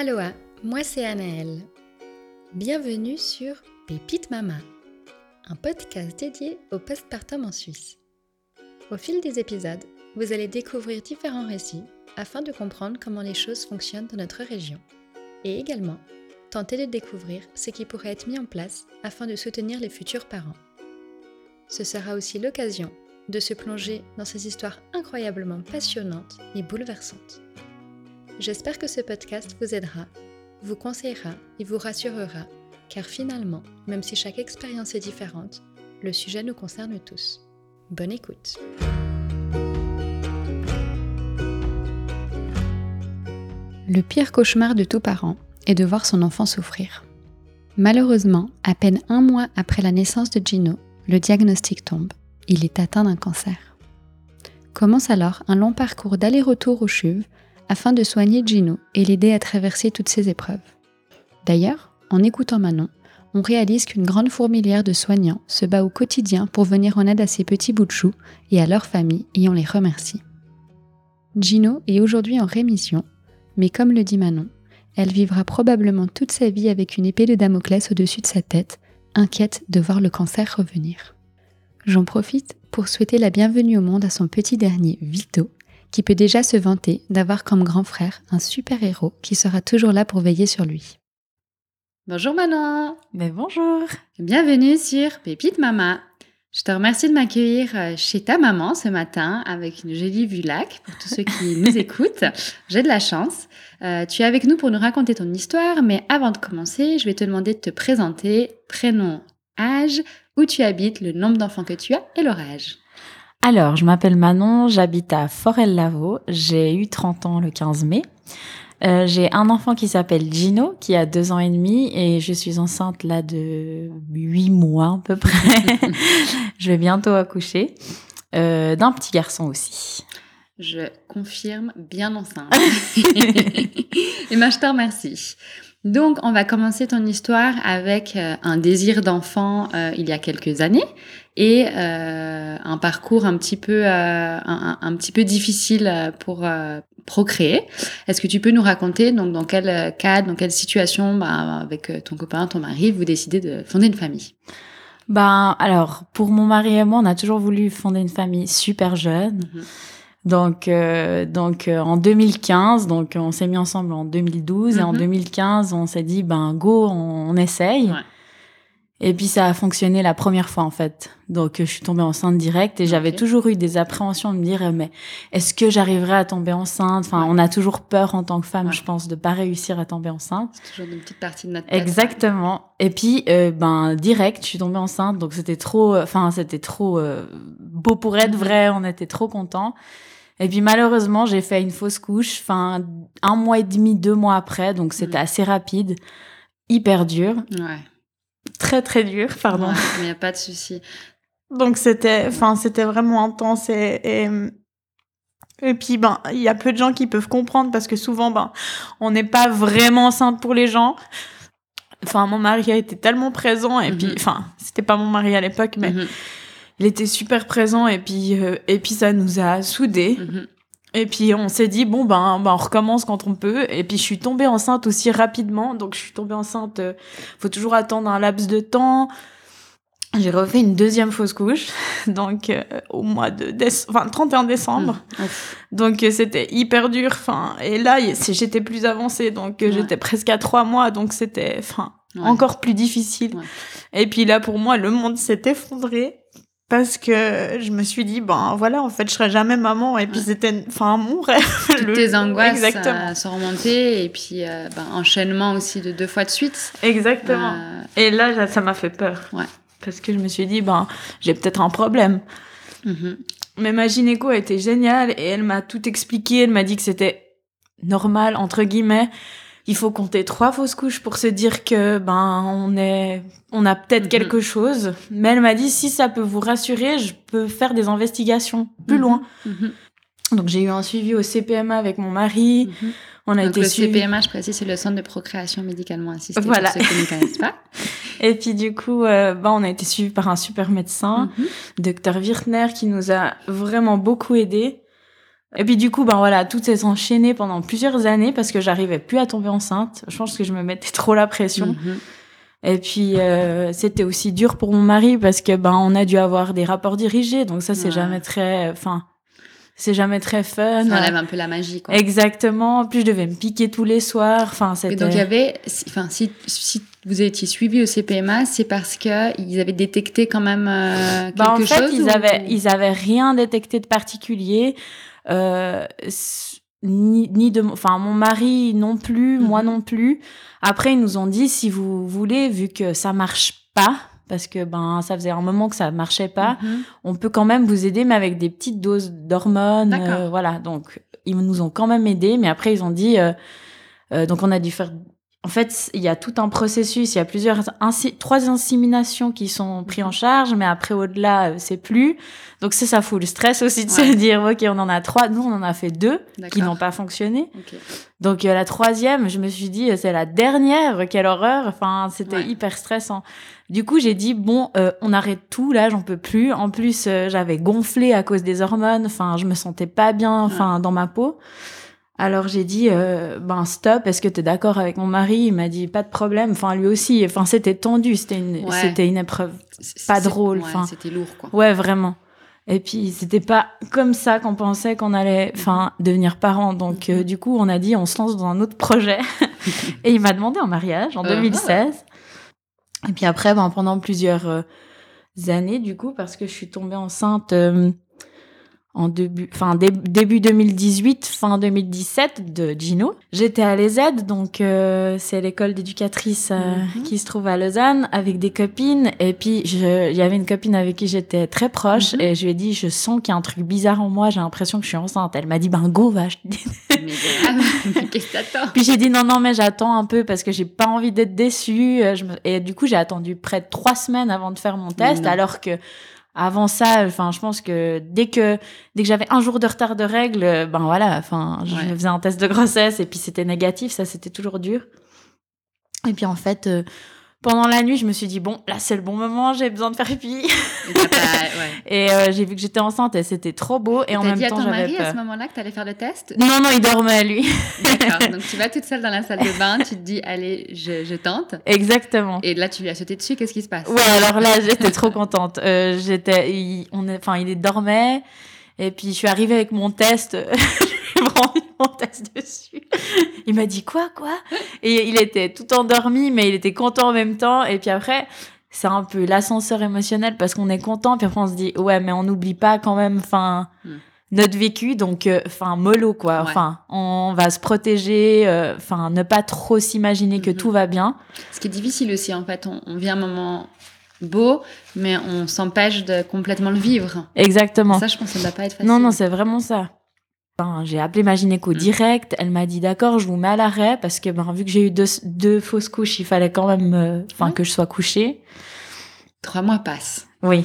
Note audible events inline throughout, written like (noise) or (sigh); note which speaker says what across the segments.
Speaker 1: Aloha, moi c'est Anaëlle. Bienvenue sur Pépite Mama, un podcast dédié au postpartum en Suisse. Au fil des épisodes, vous allez découvrir différents récits afin de comprendre comment les choses fonctionnent dans notre région et également tenter de découvrir ce qui pourrait être mis en place afin de soutenir les futurs parents. Ce sera aussi l'occasion de se plonger dans ces histoires incroyablement passionnantes et bouleversantes. J'espère que ce podcast vous aidera, vous conseillera et vous rassurera, car finalement, même si chaque expérience est différente, le sujet nous concerne tous. Bonne écoute. Le pire cauchemar de tout parent est de voir son enfant souffrir. Malheureusement, à peine un mois après la naissance de Gino, le diagnostic tombe. Il est atteint d'un cancer. Commence alors un long parcours d'aller-retour au CHUV afin de soigner Gino et l'aider à traverser toutes ces épreuves. D'ailleurs, en écoutant Manon, on réalise qu'une grande fourmilière de soignants se bat au quotidien pour venir en aide à ces petits bouts de choux et à leurs familles et on les remercie. Gino est aujourd'hui en rémission, mais comme le dit Manon, elle vivra probablement toute sa vie avec une épée de Damoclès au-dessus de sa tête, inquiète de voir le cancer revenir. J'en profite pour souhaiter la bienvenue au monde à son petit dernier, Vito, qui peut déjà se vanter d'avoir comme grand frère un super-héros qui sera toujours là pour veiller sur lui. Bonjour Manon
Speaker 2: Mais bonjour
Speaker 1: Bienvenue sur Pépite Mama Je te remercie de m'accueillir euh, chez ta maman ce matin avec une jolie vue lac pour tous ceux qui nous (laughs) écoutent. J'ai de la chance. Euh, tu es avec nous pour nous raconter ton histoire, mais avant de commencer, je vais te demander de te présenter, prénom, âge, où tu habites, le nombre d'enfants que tu as et leur âge.
Speaker 2: Alors, je m'appelle Manon, j'habite à Forel-Lavaux, j'ai eu 30 ans le 15 mai. Euh, j'ai un enfant qui s'appelle Gino, qui a deux ans et demi, et je suis enceinte là de huit mois à peu près. (laughs) je vais bientôt accoucher. Euh, d'un petit garçon aussi.
Speaker 1: Je confirme, bien enceinte. (laughs) et ben, je te remercie. Donc, on va commencer ton histoire avec euh, un désir d'enfant euh, il y a quelques années et euh, un parcours un petit peu, un, petit peu difficile pour procréer. Est-ce que tu peux nous raconter donc dans quel cadre, dans quelle situation, bah, avec ton copain, ton mari, vous décidez de fonder une famille?
Speaker 2: Ben alors, pour mon mari et moi, on a toujours voulu fonder une famille super jeune. Mhm. Donc, euh, donc euh, en 2015, donc on s'est mis ensemble en 2012 et en 2015, mhm. on s'est dit ben go, on, essaye. Et puis ça a fonctionné la première fois en fait. Donc je suis tombée enceinte directe et j'avais toujours eu des appréhensions de me dire mais est-ce que j'arriverai à tomber enceinte? Enfin, on a toujours peur en tant que femme, je pense, de pas réussir à tomber enceinte.
Speaker 1: C'est toujours une petite partie de notre
Speaker 2: tête. Exactement. Et puis euh, ben direct, je suis tombée enceinte, donc c'était trop, enfin c'était trop beau pour être vrai. On était trop contents. Et puis malheureusement, j'ai fait une fausse couche, enfin un mois et demi, deux mois après, donc c'était mm. assez rapide, hyper dur.
Speaker 1: Ouais.
Speaker 2: Très très dur, pardon.
Speaker 1: mais y a pas de souci.
Speaker 2: Donc c'était, enfin c'était vraiment intense et, et et puis, ben, il y a peu de gens qui peuvent comprendre parce que souvent, ben, on n'est pas vraiment enceinte pour les gens. Enfin, mon mari a été tellement présent et puis, mm-hmm. enfin, c'était pas mon mari à l'époque, mais mm-hmm il était super présent et puis euh, et puis ça nous a soudés. Mhm. Et puis on s'est dit bon ben, ben on recommence quand on peut et puis je suis tombée enceinte aussi rapidement donc je suis tombée enceinte euh, faut toujours attendre un laps de temps. J'ai refait une deuxième fausse couche (laughs) donc euh, au mois de enfin 31 décembre. Mhm. Donc c'était hyper dur enfin et là j'étais plus avancée donc j'étais presque à trois mois donc c'était enfin encore plus difficile. Et puis là pour moi le monde s'est effondré parce que je me suis dit ben voilà en fait je serai jamais maman. Et puis c'était enfin mon rêve. (laughs)
Speaker 1: Toutes tes angoisses exactement. sont remontées et puis euh, ben, enchaînement aussi de deux fois de suite.
Speaker 2: Exactement. Euh, et là ça m'a fait peur. Ouais. Parce que je me suis dit ben j'ai peut-être un problème. Mm-hmm. mais ma gynéco a été géniale et elle m'a tout expliqué. Elle m'a dit que c'était normal entre guillemets il faut compter trois fausses couches pour se dire que ben on est on a peut-être mhm. quelque chose. Mais elle m'a dit si ça peut vous rassurer je peux faire des investigations plus mhm. loin. Mhm. donc j'ai eu un suivi au CPMA avec mon mari.
Speaker 1: On a été le CPMA je précise c'est le centre de procréation médicalement assistée. Voilà. pour ceux qui ne connaissent pas. (laughs)
Speaker 2: Et puis du coup euh, ben on a été suivi par un super médecin docteur Wirtner qui nous a vraiment beaucoup aidé Et puis du coup, ben voilà, tout s'est enchaîné pendant plusieurs années parce que j'arrivais plus à tomber enceinte. Je pense que je me mettais (laughs) trop la pression.
Speaker 1: Mhm.
Speaker 2: Et puis euh, c'était aussi dur pour mon mari parce que ben on a dû avoir des rapports dirigés, donc ça c'est
Speaker 1: Ouais.
Speaker 2: jamais très, enfin c'est jamais très fun.
Speaker 1: Ça enlève un peu la magie, quoi.
Speaker 2: Exactement. En plus je devais me piquer tous les soirs. Enfin c'était.
Speaker 1: donc, il y avait, enfin, si, si vous étiez suivi au CPMA, c'est parce que ils avaient détecté quand même euh, quelque
Speaker 2: Bah, en fait,
Speaker 1: chose
Speaker 2: ils
Speaker 1: ou-
Speaker 2: avaient, ils avaient rien détecté de particulier. Euh, ni, ni de, enfin, mon mari non plus, moi
Speaker 1: Mhm.
Speaker 2: non plus. Après, ils nous ont dit, si vous voulez, vu que ça marche pas, parce que ben, ça faisait un moment que ça marchait pas,
Speaker 1: Mhm.
Speaker 2: on peut quand même vous aider, mais avec des petites doses d'hormones. Euh, voilà. Donc, ils nous ont quand même aidés, mais après, ils ont dit, euh, euh, donc on a dû faire. En fait, il y a tout un processus. Il y a plusieurs, trois inséminations qui sont prises en charge, mais après, au-delà, euh, c'est plus. Donc, ça, ça fout le stress aussi de
Speaker 1: Ouais.
Speaker 2: se dire, OK, on en a trois. Nous, on en a fait deux qui n'ont pas fonctionné. Donc, euh, la troisième, je me suis dit, euh, c'est la dernière. Quelle horreur. Enfin, c'était
Speaker 1: Ouais.
Speaker 2: hyper stressant. Du coup, j'ai dit, bon, euh, on arrête tout. Là, j'en peux plus. En plus, euh, j'avais gonflé à cause des hormones. Enfin, je me sentais pas bien, enfin, dans ma peau. Alors j'ai dit euh, ben stop. Est-ce que tu es d'accord avec mon mari? Il m'a dit pas de problème. Enfin lui aussi. Enfin c'était tendu. C'était une
Speaker 1: Ouais.
Speaker 2: c'était une épreuve. Pas drôle,
Speaker 1: ouais,
Speaker 2: enfin.
Speaker 1: C'était lourd, quoi.
Speaker 2: Ouais vraiment. Et puis c'était pas comme ça qu'on pensait qu'on allait enfin devenir parents. Donc euh,
Speaker 1: Mhm.
Speaker 2: du coup on a dit on se lance dans un autre projet. (laughs) Et il m'a demandé en mariage en
Speaker 1: Euh,
Speaker 2: 2016. Et puis après ben pendant plusieurs euh, années du coup parce que je suis tombée enceinte. En début, enfin dé- début 2018, fin 2017 de Gino. J'étais à l'EZ, donc euh, c'est l'école d'éducatrice euh,
Speaker 1: Mhm.
Speaker 2: qui se trouve à Lausanne avec des copines. Et puis il y avait une copine avec qui j'étais très proche
Speaker 1: Mhm.
Speaker 2: et je lui ai dit je sens qu'il y a un truc bizarre en moi, j'ai l'impression que je suis enceinte. Elle m'a dit ben go va. je te dis.
Speaker 1: Mais grave. (laughs) Qu'est-ce que t'attends?
Speaker 2: Puis j'ai dit non non mais j'attends un peu parce que j'ai pas envie d'être déçue. Euh, Et du coup j'ai attendu près de trois semaines avant de faire mon test, alors que avant ça, enfin je pense que dès que dès que j'avais un jour de retard de règles, euh, ben voilà, enfin je
Speaker 1: Ouais.
Speaker 2: faisais un test de grossesse et puis c'était négatif, ça c'était toujours dur. Et puis en fait euh, pendant la nuit, je me suis dit bon là c'est le bon moment, j'ai besoin de faire pipi.
Speaker 1: Et (laughs) t'as pas- ouais. (laughs)
Speaker 2: Et euh, j'ai vu que j'étais enceinte et c'était trop beau et en même
Speaker 1: dit à
Speaker 2: temps
Speaker 1: ton
Speaker 2: j'avais
Speaker 1: mari à ce moment-là que t'allais faire le test?
Speaker 2: Non non, il dormait lui. (laughs)
Speaker 1: D'accord. Donc tu vas toute seule dans la salle de bain, tu te dis allez, je, je tente.
Speaker 2: Exactement.
Speaker 1: Et là tu lui as sauté dessus, qu'est-ce qui se passe?
Speaker 2: Ouais, alors là, j'étais trop contente. Euh, j'étais, il, on est, enfin, il dormait. Et puis, je suis arrivée avec mon test. Mon test dessus. Il m'a dit quoi, quoi? Et il était tout endormi, mais il était content en même temps. Et puis après, c'est un peu l'ascenseur émotionnel parce qu'on est content. Puis après, on se dit, ouais, mais on n'oublie pas quand même, enfin,
Speaker 1: Hmm.
Speaker 2: notre vécu. Donc, euh, enfin, mollo, quoi.
Speaker 1: Ouais.
Speaker 2: Enfin, on va se protéger. euh, Enfin, ne pas trop s'imaginer que
Speaker 1: Mhm.
Speaker 2: tout va bien.
Speaker 1: Ce qui est difficile aussi, en fait, on, on vit un moment beau, mais on s'empêche de complètement le vivre.
Speaker 2: Exactement.
Speaker 1: Ça, je pense ça ne doit pas être facile.
Speaker 2: Non, non, c'est vraiment ça. J'ai appelé ma gynéco
Speaker 1: Mm.
Speaker 2: direct. Elle m'a dit d'accord, je vous mets à l'arrêt parce que ben, vu que j'ai eu deux, deux fausses couches, il fallait quand même euh,
Speaker 1: Ouais.
Speaker 2: que je sois couchée.
Speaker 1: Trois mois passent.
Speaker 2: Oui.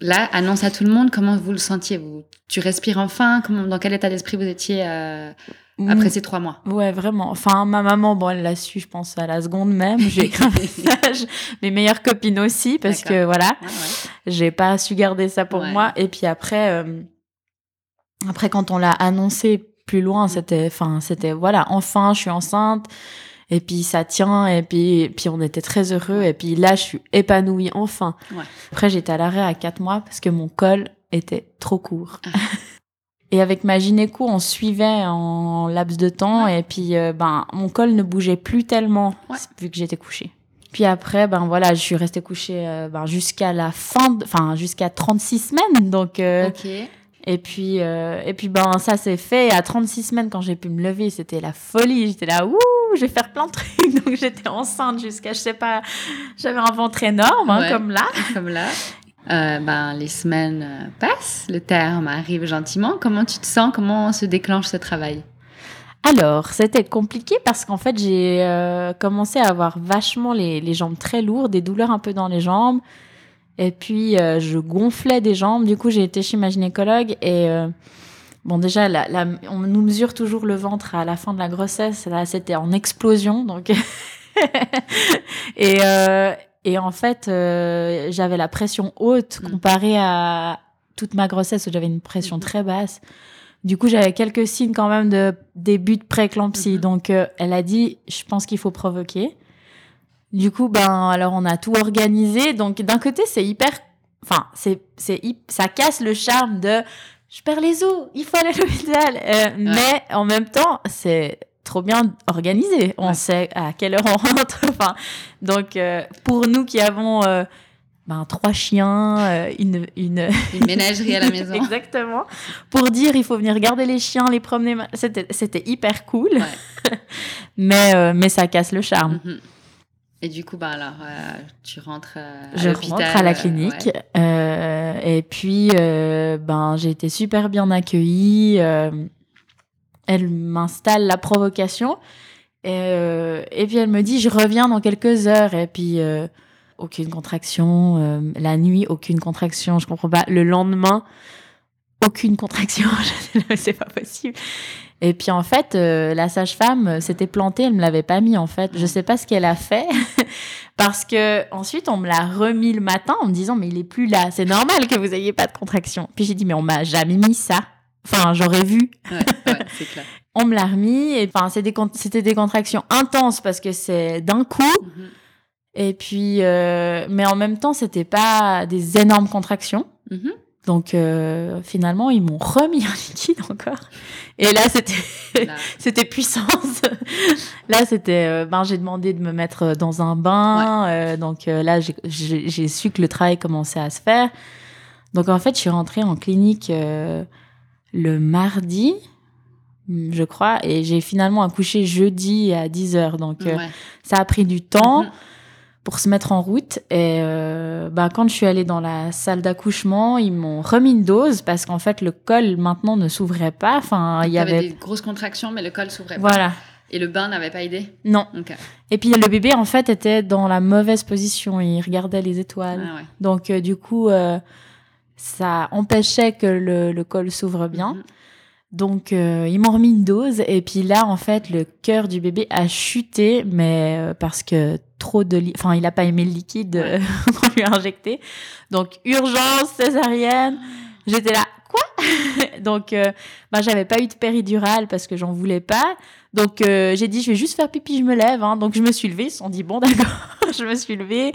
Speaker 1: Là, annonce à tout le monde comment vous le sentiez. Vous, tu respires enfin? Comment, Dans quel état d'esprit vous étiez euh, après ces trois mois?
Speaker 2: Mm. Ouais, vraiment. Enfin, ma maman, bon, elle l'a su, je pense, à la seconde même. J'ai écrit un (laughs) message. Mes meilleures copines aussi, parce que voilà,
Speaker 1: Ouais, ouais.
Speaker 2: j'ai pas su garder ça pour
Speaker 1: Ouais.
Speaker 2: moi. Et puis après, euh, après quand on l'a annoncé plus loin, c'était, enfin, c'était voilà, enfin, je suis enceinte. Et puis ça tient, et puis, et puis on était très heureux. Et puis là, je suis épanouie enfin.
Speaker 1: Ouais.
Speaker 2: Après, j'étais à l'arrêt à quatre mois parce que mon col était trop court.
Speaker 1: Ah. (laughs)
Speaker 2: Et avec ma gynéco, on suivait en laps de temps. Et puis, euh, ben, mon col ne bougeait plus tellement
Speaker 1: Ouais.
Speaker 2: vu que j'étais couchée. Puis après, ben voilà, je suis restée couchée euh, ben, jusqu'à la fin, enfin jusqu'à 36 semaines. Donc, euh,
Speaker 1: Ok.
Speaker 2: Et puis, euh, et puis ben ça c'est fait. À 36 semaines, quand j'ai pu me lever, c'était la folie. J'étais là, ouh, je vais faire plein de trucs. (laughs) Donc j'étais enceinte jusqu'à, je sais pas, j'avais un ventre énorme, hein,
Speaker 1: Ouais.
Speaker 2: comme là. (laughs)
Speaker 1: Comme là. Euh, ben, les semaines euh, passent, le terme arrive gentiment. Comment tu te sens? Comment se déclenche ce travail?
Speaker 2: Alors, c'était compliqué parce qu'en fait, j'ai euh, commencé à avoir vachement les, les jambes très lourdes, des douleurs un peu dans les jambes. Et puis, euh, je gonflais des jambes. Du coup, j'ai été chez ma gynécologue et euh, bon, déjà, la, la- on nous mesure toujours le ventre à la fin de la grossesse. Là, c'était en explosion, donc. (laughs) et, euh, et en fait, euh, j'avais la pression haute
Speaker 1: Mm.
Speaker 2: comparée à toute ma grossesse où j'avais une pression
Speaker 1: Mhm.
Speaker 2: très basse. Du coup, j'avais quelques signes quand même de début de préclampsie.
Speaker 1: Mhm.
Speaker 2: Donc, euh, elle a dit, je pense qu'il faut provoquer. Du coup, ben, alors on a tout organisé. Donc, d'un côté, c'est hyper, enfin, c'est, c'est, ça casse le charme de, je perds les os, il faut aller à l'hôpital. Euh, Mais en même temps, c'est trop bien organisé. On
Speaker 1: Ouais.
Speaker 2: sait à quelle heure on rentre. (laughs) Enfin, donc, euh, pour nous qui avons euh, ben, trois chiens, une, une, (laughs)
Speaker 1: Une ménagerie à la maison.
Speaker 2: Exactement. Pour dire, il faut venir garder les chiens, les promener. C'était, c'était hyper cool.
Speaker 1: Ouais. (laughs)
Speaker 2: mais, mais ça casse le charme.
Speaker 1: Mhm. Et du coup, bah alors, euh, tu rentres euh, à
Speaker 2: Je rentre à la
Speaker 1: euh,
Speaker 2: clinique.
Speaker 1: ouais.
Speaker 2: euh, et puis, euh, ben, j'ai été super bien accueillie. elle m'installe la provocation. Et, et puis, elle me dit, je reviens dans quelques heures. Et puis, aucune contraction. la nuit, aucune contraction. Je comprends pas. Le lendemain, aucune contraction. (laughs) C'est pas possible. Et puis en fait, euh, la sage-femme euh, s'était plantée, elle me l'avait pas mis en fait. Je sais pas ce qu'elle a fait (laughs) parce que ensuite on me l'a remis le matin en me disant mais il est plus là, c'est normal que vous ayez pas de contraction. Puis j'ai dit mais on m'a jamais mis ça. Enfin, j'aurais vu.
Speaker 1: Ouais, ouais, c'est clair. (laughs)
Speaker 2: On me l'a remis et enfin des c'était des contractions intenses parce que c'est d'un coup
Speaker 1: Mhm.
Speaker 2: et puis euh, mais en même temps, c'était pas des énormes contractions.
Speaker 1: Mhm.
Speaker 2: Donc euh, finalement, ils m'ont remis un liquide encore. Et là, c'était (laughs) c'était puissance. là, c'était euh, ben j'ai demandé de me mettre dans un bain. euh, donc euh, là, j'ai- su que le travail commençait à se faire. Donc en fait, je suis rentrée en clinique euh, le mardi, je crois, et j'ai finalement accouché jeudi à 10h. Donc euh,
Speaker 1: ouais.
Speaker 2: ça a pris du temps
Speaker 1: Mhm.
Speaker 2: Pour se mettre en route. Et euh, bah, quand je suis allée dans la salle d'accouchement, ils m'ont remis une dose parce qu'en fait, le col maintenant ne s'ouvrait pas. Enfin, il y avait.
Speaker 1: des grosses contractions, mais le col s'ouvrait pas.
Speaker 2: Voilà.
Speaker 1: Et le bain n'avait pas aidé?
Speaker 2: Non.
Speaker 1: Ok.
Speaker 2: Et puis le bébé, en fait, était dans la mauvaise position. Il regardait les étoiles.
Speaker 1: Ah ouais.
Speaker 2: Donc, euh, du coup, euh, ça empêchait que le, le col s'ouvre bien.
Speaker 1: Mhm.
Speaker 2: Donc, euh, ils m'ont remis une dose. Et puis là, en fait, le cœur du bébé a chuté, mais euh, parce que trop de... Enfin, il n'a pas aimé le liquide euh, (laughs) qu'on lui a injecté. Donc, urgence, césarienne. J'étais là, quoi? (laughs) Donc, bah, j'avais pas eu de péridurale parce que j'en voulais pas. Donc, j'ai dit, je vais juste faire pipi, je me lève. hein. Donc, je me suis levée. Ils se sont dit, bon, (laughs) d'accord. je me suis levée.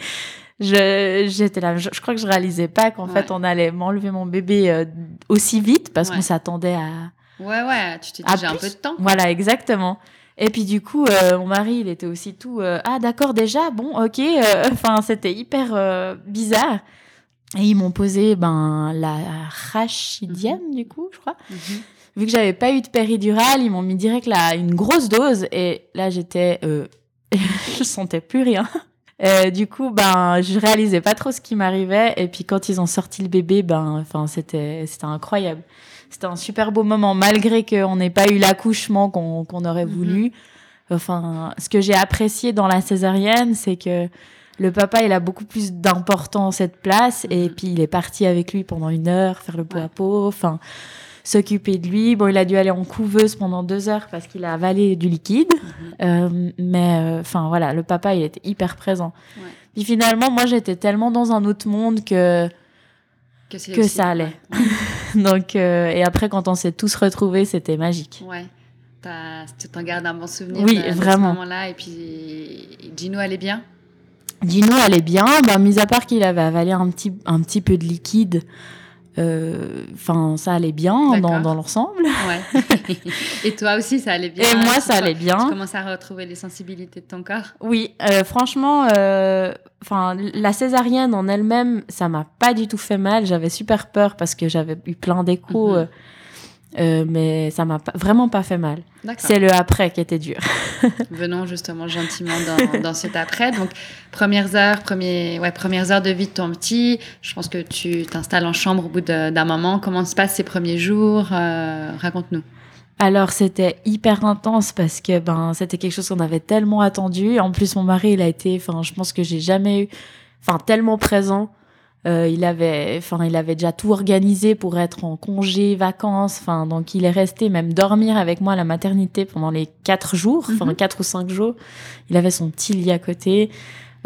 Speaker 2: Je, j'étais là, je, je crois que je réalisais pas qu'en
Speaker 1: Ouais.
Speaker 2: fait, on allait m'enlever mon bébé euh, aussi vite parce
Speaker 1: Ouais.
Speaker 2: qu'on s'attendait à...
Speaker 1: Ouais, ouais, tu t'es dit, j'ai un peu de temps.
Speaker 2: Voilà, exactement. Et puis du coup, euh, mon mari, il était aussi tout euh, ah d'accord déjà, bon ok. euh, (laughs) Enfin, c'était hyper bizarre. Et ils m'ont posé ben la rachidienne du coup, je crois.
Speaker 1: Mhm.
Speaker 2: Vu que j'avais pas eu de péridurale, ils m'ont mis direct là une grosse dose et là j'étais, (laughs) je sentais plus rien. (laughs) Du coup, ben, je réalisais pas trop ce qui m'arrivait. Et puis quand ils ont sorti le bébé, ben, enfin, c'était, c'était incroyable. C'était un super beau moment, malgré qu'on n'ait pas eu l'accouchement qu'on, qu'on aurait
Speaker 1: Mhm.
Speaker 2: voulu. Enfin, ce que j'ai apprécié dans la césarienne, c'est que le papa, il a beaucoup plus d'importance cette place. Et
Speaker 1: Mhm.
Speaker 2: puis il est parti avec lui pendant une heure, faire le pot à pot. Enfin, s'occuper de lui. Bon, il a dû aller en couveuse pendant deux heures parce qu'il a avalé du liquide.
Speaker 1: Mhm.
Speaker 2: Euh, mais euh, enfin voilà, le papa il était hyper présent.
Speaker 1: Ouais.
Speaker 2: Puis finalement, moi j'étais tellement dans un autre monde que
Speaker 1: Que,
Speaker 2: que ça allait.
Speaker 1: Ouais. (laughs)
Speaker 2: donc euh, et après quand on s'est tous retrouvés, c'était magique.
Speaker 1: Ouais. Tu t'en gardes un bon souvenir
Speaker 2: Oui,
Speaker 1: de, de
Speaker 2: vraiment.
Speaker 1: ce moment-là. Et puis, Gino allait bien?
Speaker 2: Dino allait bien, ben, mis à part qu'il avait avalé un petit un petit peu de liquide. Euh, Enfin, ça allait bien dans, dans l'ensemble.
Speaker 1: Ouais. (laughs) et toi aussi, ça allait bien
Speaker 2: Et moi,
Speaker 1: Tu-
Speaker 2: ça allait bien.
Speaker 1: Tu commences à retrouver les sensibilités de ton corps?
Speaker 2: Oui, euh, franchement, euh, enfin, la césarienne en elle-même, ça m'a pas du tout fait mal. J'avais super peur parce que j'avais eu plein d'échos,
Speaker 1: Mhm.
Speaker 2: euh, euh, mais ça m'a pas- vraiment pas fait mal.
Speaker 1: D'accord.
Speaker 2: C'est le après qui était dur. (laughs)
Speaker 1: Venons justement gentiment dans, dans cet après. Donc, premières heures, premier, ouais, premières heures de vie de ton petit. Je pense que tu t'installes en chambre au bout d'un moment. Comment se passent ces premiers jours Euh, Raconte-nous.
Speaker 2: Alors c'était hyper intense parce que ben c'était quelque chose qu'on avait tellement attendu. En plus mon mari il a été, enfin je pense que j'ai jamais eu, enfin tellement présent. Euh, il avait, enfin il avait déjà tout organisé pour être en congé, vacances. Enfin donc il est resté même dormir avec moi à la maternité pendant les quatre jours, enfin
Speaker 1: Mhm.
Speaker 2: quatre ou cinq jours. Il avait son petit lit à côté.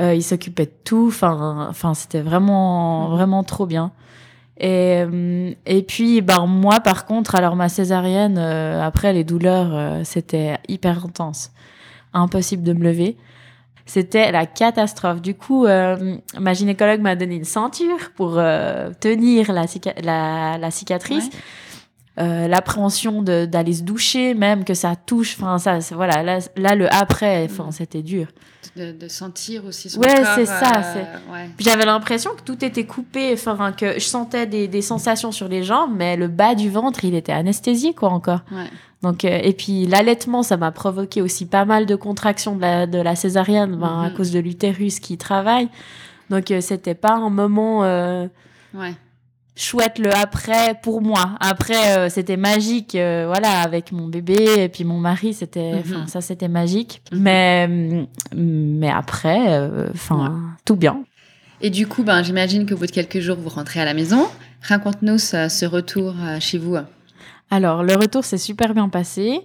Speaker 2: Euh, il s'occupait de tout. Enfin enfin c'était vraiment
Speaker 1: Mhm.
Speaker 2: vraiment trop bien. Et, euh, et puis, ben, moi, par contre, alors ma césarienne, euh, après les douleurs, euh, c'était hyper intense. Impossible de me lever. C'était la catastrophe. Du coup, euh, ma gynécologue m'a donné une ceinture pour euh, tenir la, la, la cicatrice. Euh, L'appréhension d'aller se doucher, même que ça touche. Enfin, ça, voilà. Là, là, le après, enfin,
Speaker 1: Mhm.
Speaker 2: c'était dur.
Speaker 1: De, de sentir aussi son
Speaker 2: Ouais,
Speaker 1: corps.
Speaker 2: c'est ça,
Speaker 1: euh, ouais.
Speaker 2: J'avais l'impression que tout était coupé, enfin que je sentais des, des sensations sur les jambes, mais le bas du ventre, il était anesthésié quoi encore.
Speaker 1: Ouais.
Speaker 2: Donc euh, et puis l'allaitement, ça m'a provoqué aussi pas mal de contractions de la, de la césarienne, ben, à
Speaker 1: Mhm.
Speaker 2: cause de l'utérus qui travaille. Donc euh, c'était pas un moment euh,
Speaker 1: Ouais.
Speaker 2: Chouette le après pour moi. Après euh, c'était magique, euh, voilà, avec mon bébé et puis mon mari, c'était,
Speaker 1: Mhm.
Speaker 2: ça c'était magique.
Speaker 1: Mhm.
Speaker 2: Mais mm, mais après, euh, enfin tout bien.
Speaker 1: Et du coup, ben, j'imagine qu'au bout de quelques jours, vous rentrez à la maison. Raconte-nous ce, ce retour chez vous.
Speaker 2: Alors, le retour s'est super bien passé.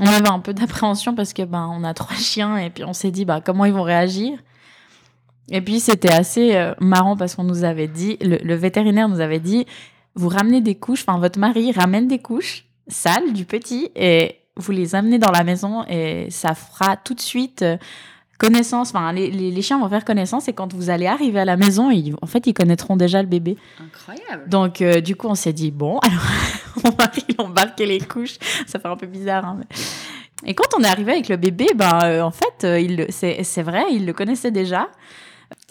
Speaker 2: On avait un peu d'appréhension parce que ben on a trois chiens et puis on s'est dit bah comment ils vont réagir. Et puis c'était assez euh, marrant parce qu'on nous avait dit le, le vétérinaire nous avait dit vous ramenez des couches, enfin votre mari ramène des couches sales du petit et vous les amenez dans la maison et ça fera tout de suite euh, connaissance. Enfin les, les, les chiens vont faire connaissance et quand vous allez arriver à la maison, ils, en fait ils connaîtront déjà le bébé.
Speaker 1: Incroyable.
Speaker 2: Donc, euh, du coup, on s'est dit, bon, alors, (laughs) mon mari, il embarquait les couches. Ça fait un peu bizarre. hein, mais- Et quand on est arrivé avec le bébé, ben, en fait, il, c'est vrai, il le connaissait déjà.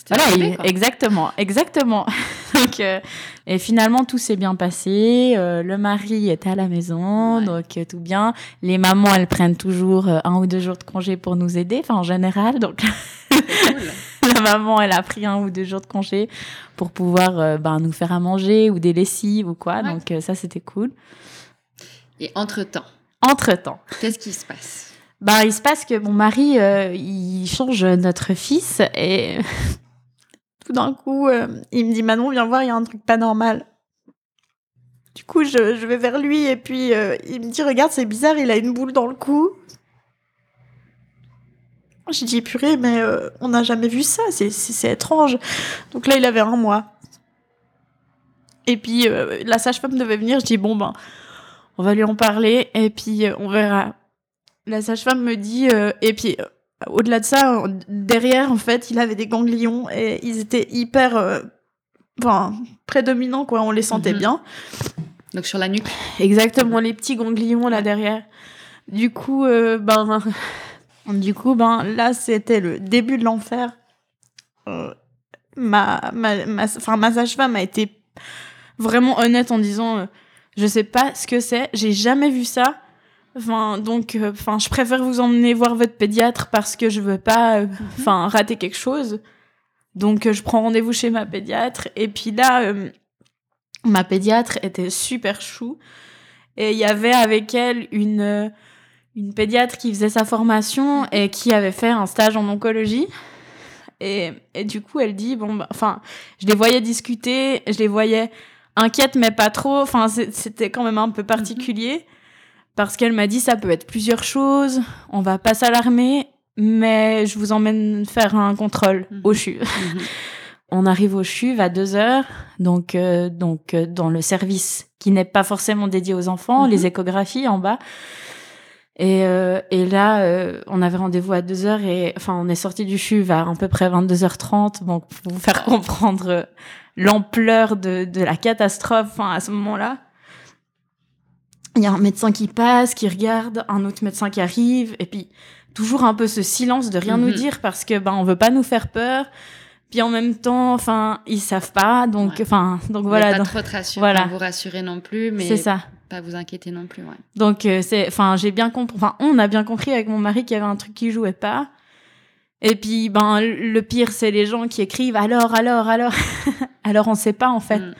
Speaker 2: Voilà, il- exactement, exactement. (laughs) donc, euh, et finalement, tout s'est bien passé. Euh, le mari était à la maison,
Speaker 1: Ouais.
Speaker 2: donc euh, tout bien. Les mamans, elles prennent toujours un ou deux jours de congé pour nous aider, enfin, en général. Donc, (laughs)
Speaker 1: cool.
Speaker 2: la maman, elle a pris un ou deux jours de congé pour pouvoir ben, nous faire à manger ou des lessives ou quoi.
Speaker 1: Ouais.
Speaker 2: Donc ça, c'était cool.
Speaker 1: Et entre-temps,
Speaker 2: Entre-temps,
Speaker 1: qu'est-ce qui se passe?
Speaker 2: Ben, il se passe que mon mari, euh, il change notre fils et (laughs)
Speaker 3: Tout d'un coup, euh, il me dit Manon, viens voir, il y a un truc pas normal. Du coup, je, je vais vers lui et puis euh, il me dit Regarde, c'est bizarre, il a une boule dans le cou. J'ai dit Purée, mais on n'a jamais vu ça, c'est- étrange. Donc là, il avait un mois. Et puis la sage-femme devait venir, je dis Bon, ben, on va lui en parler et puis on verra. La sage-femme me dit euh, Et puis. euh, au-delà de ça, euh, derrière, en fait, il avait des ganglions et ils étaient hyper, enfin, prédominants, quoi. On les sentait
Speaker 1: Mhm.
Speaker 3: bien.
Speaker 1: Donc sur la nuque.
Speaker 3: Exactement, les petits ganglions là derrière. Du coup, ben, (laughs) du coup, ben, là, c'était le début de l'enfer. Ma, ma, ma, ma sage-femme a été vraiment honnête en disant, je sais pas ce que c'est, j'ai jamais vu ça. Enfin, donc, euh, enfin, je préfère vous emmener voir votre pédiatre parce que je veux pas, euh, enfin, rater quelque chose. Donc, euh, je prends rendez-vous chez ma pédiatre. Et puis là, ma pédiatre était super chou. Et il y avait avec elle une, une pédiatre qui faisait sa formation et qui avait fait un stage en oncologie. Et, et du coup, elle dit, bon, bah, enfin, je les voyais discuter, je les voyais inquiètes, mais pas trop. Enfin, c'était quand même un peu particulier. Parce qu'elle m'a dit, ça peut être plusieurs choses, on va pas s'alarmer, mais je vous emmène faire un contrôle
Speaker 1: Mhm.
Speaker 3: au CHU.
Speaker 1: Mhm. (laughs)
Speaker 2: on arrive au CHUV à 2 heures, donc, euh, donc euh, dans le service qui n'est pas forcément dédié aux enfants,
Speaker 1: Mhm.
Speaker 2: les échographies en bas. Et, euh, et là, euh, on avait rendez-vous à 2 heures et enfin, on est sorti du CHUV à à peu près 22h30, donc pour vous faire (laughs) comprendre euh, l'ampleur de, de la catastrophe enfin, à ce moment-là. Il y a un médecin qui passe, qui regarde, un autre médecin qui arrive, et puis toujours un peu ce silence de rien nous
Speaker 1: Mhm.
Speaker 2: dire parce que ben on veut pas nous faire peur. Puis en même temps, enfin, ils savent pas, donc
Speaker 1: Ouais.
Speaker 2: enfin, donc voilà,
Speaker 1: pas
Speaker 2: donc-
Speaker 1: trop rassurer,
Speaker 2: voilà.
Speaker 1: vous rassurer non plus, mais
Speaker 2: c'est ça.
Speaker 1: pas vous inquiéter non plus. Ouais.
Speaker 2: Donc euh, c'est, enfin, j'ai bien compris, enfin, on a bien compris avec mon mari qu'il y avait un truc qui jouait pas. Et puis, ben, le pire, c'est les gens qui écrivent alors, alors, alors, (laughs) alors, on sait pas en fait.
Speaker 1: Mm.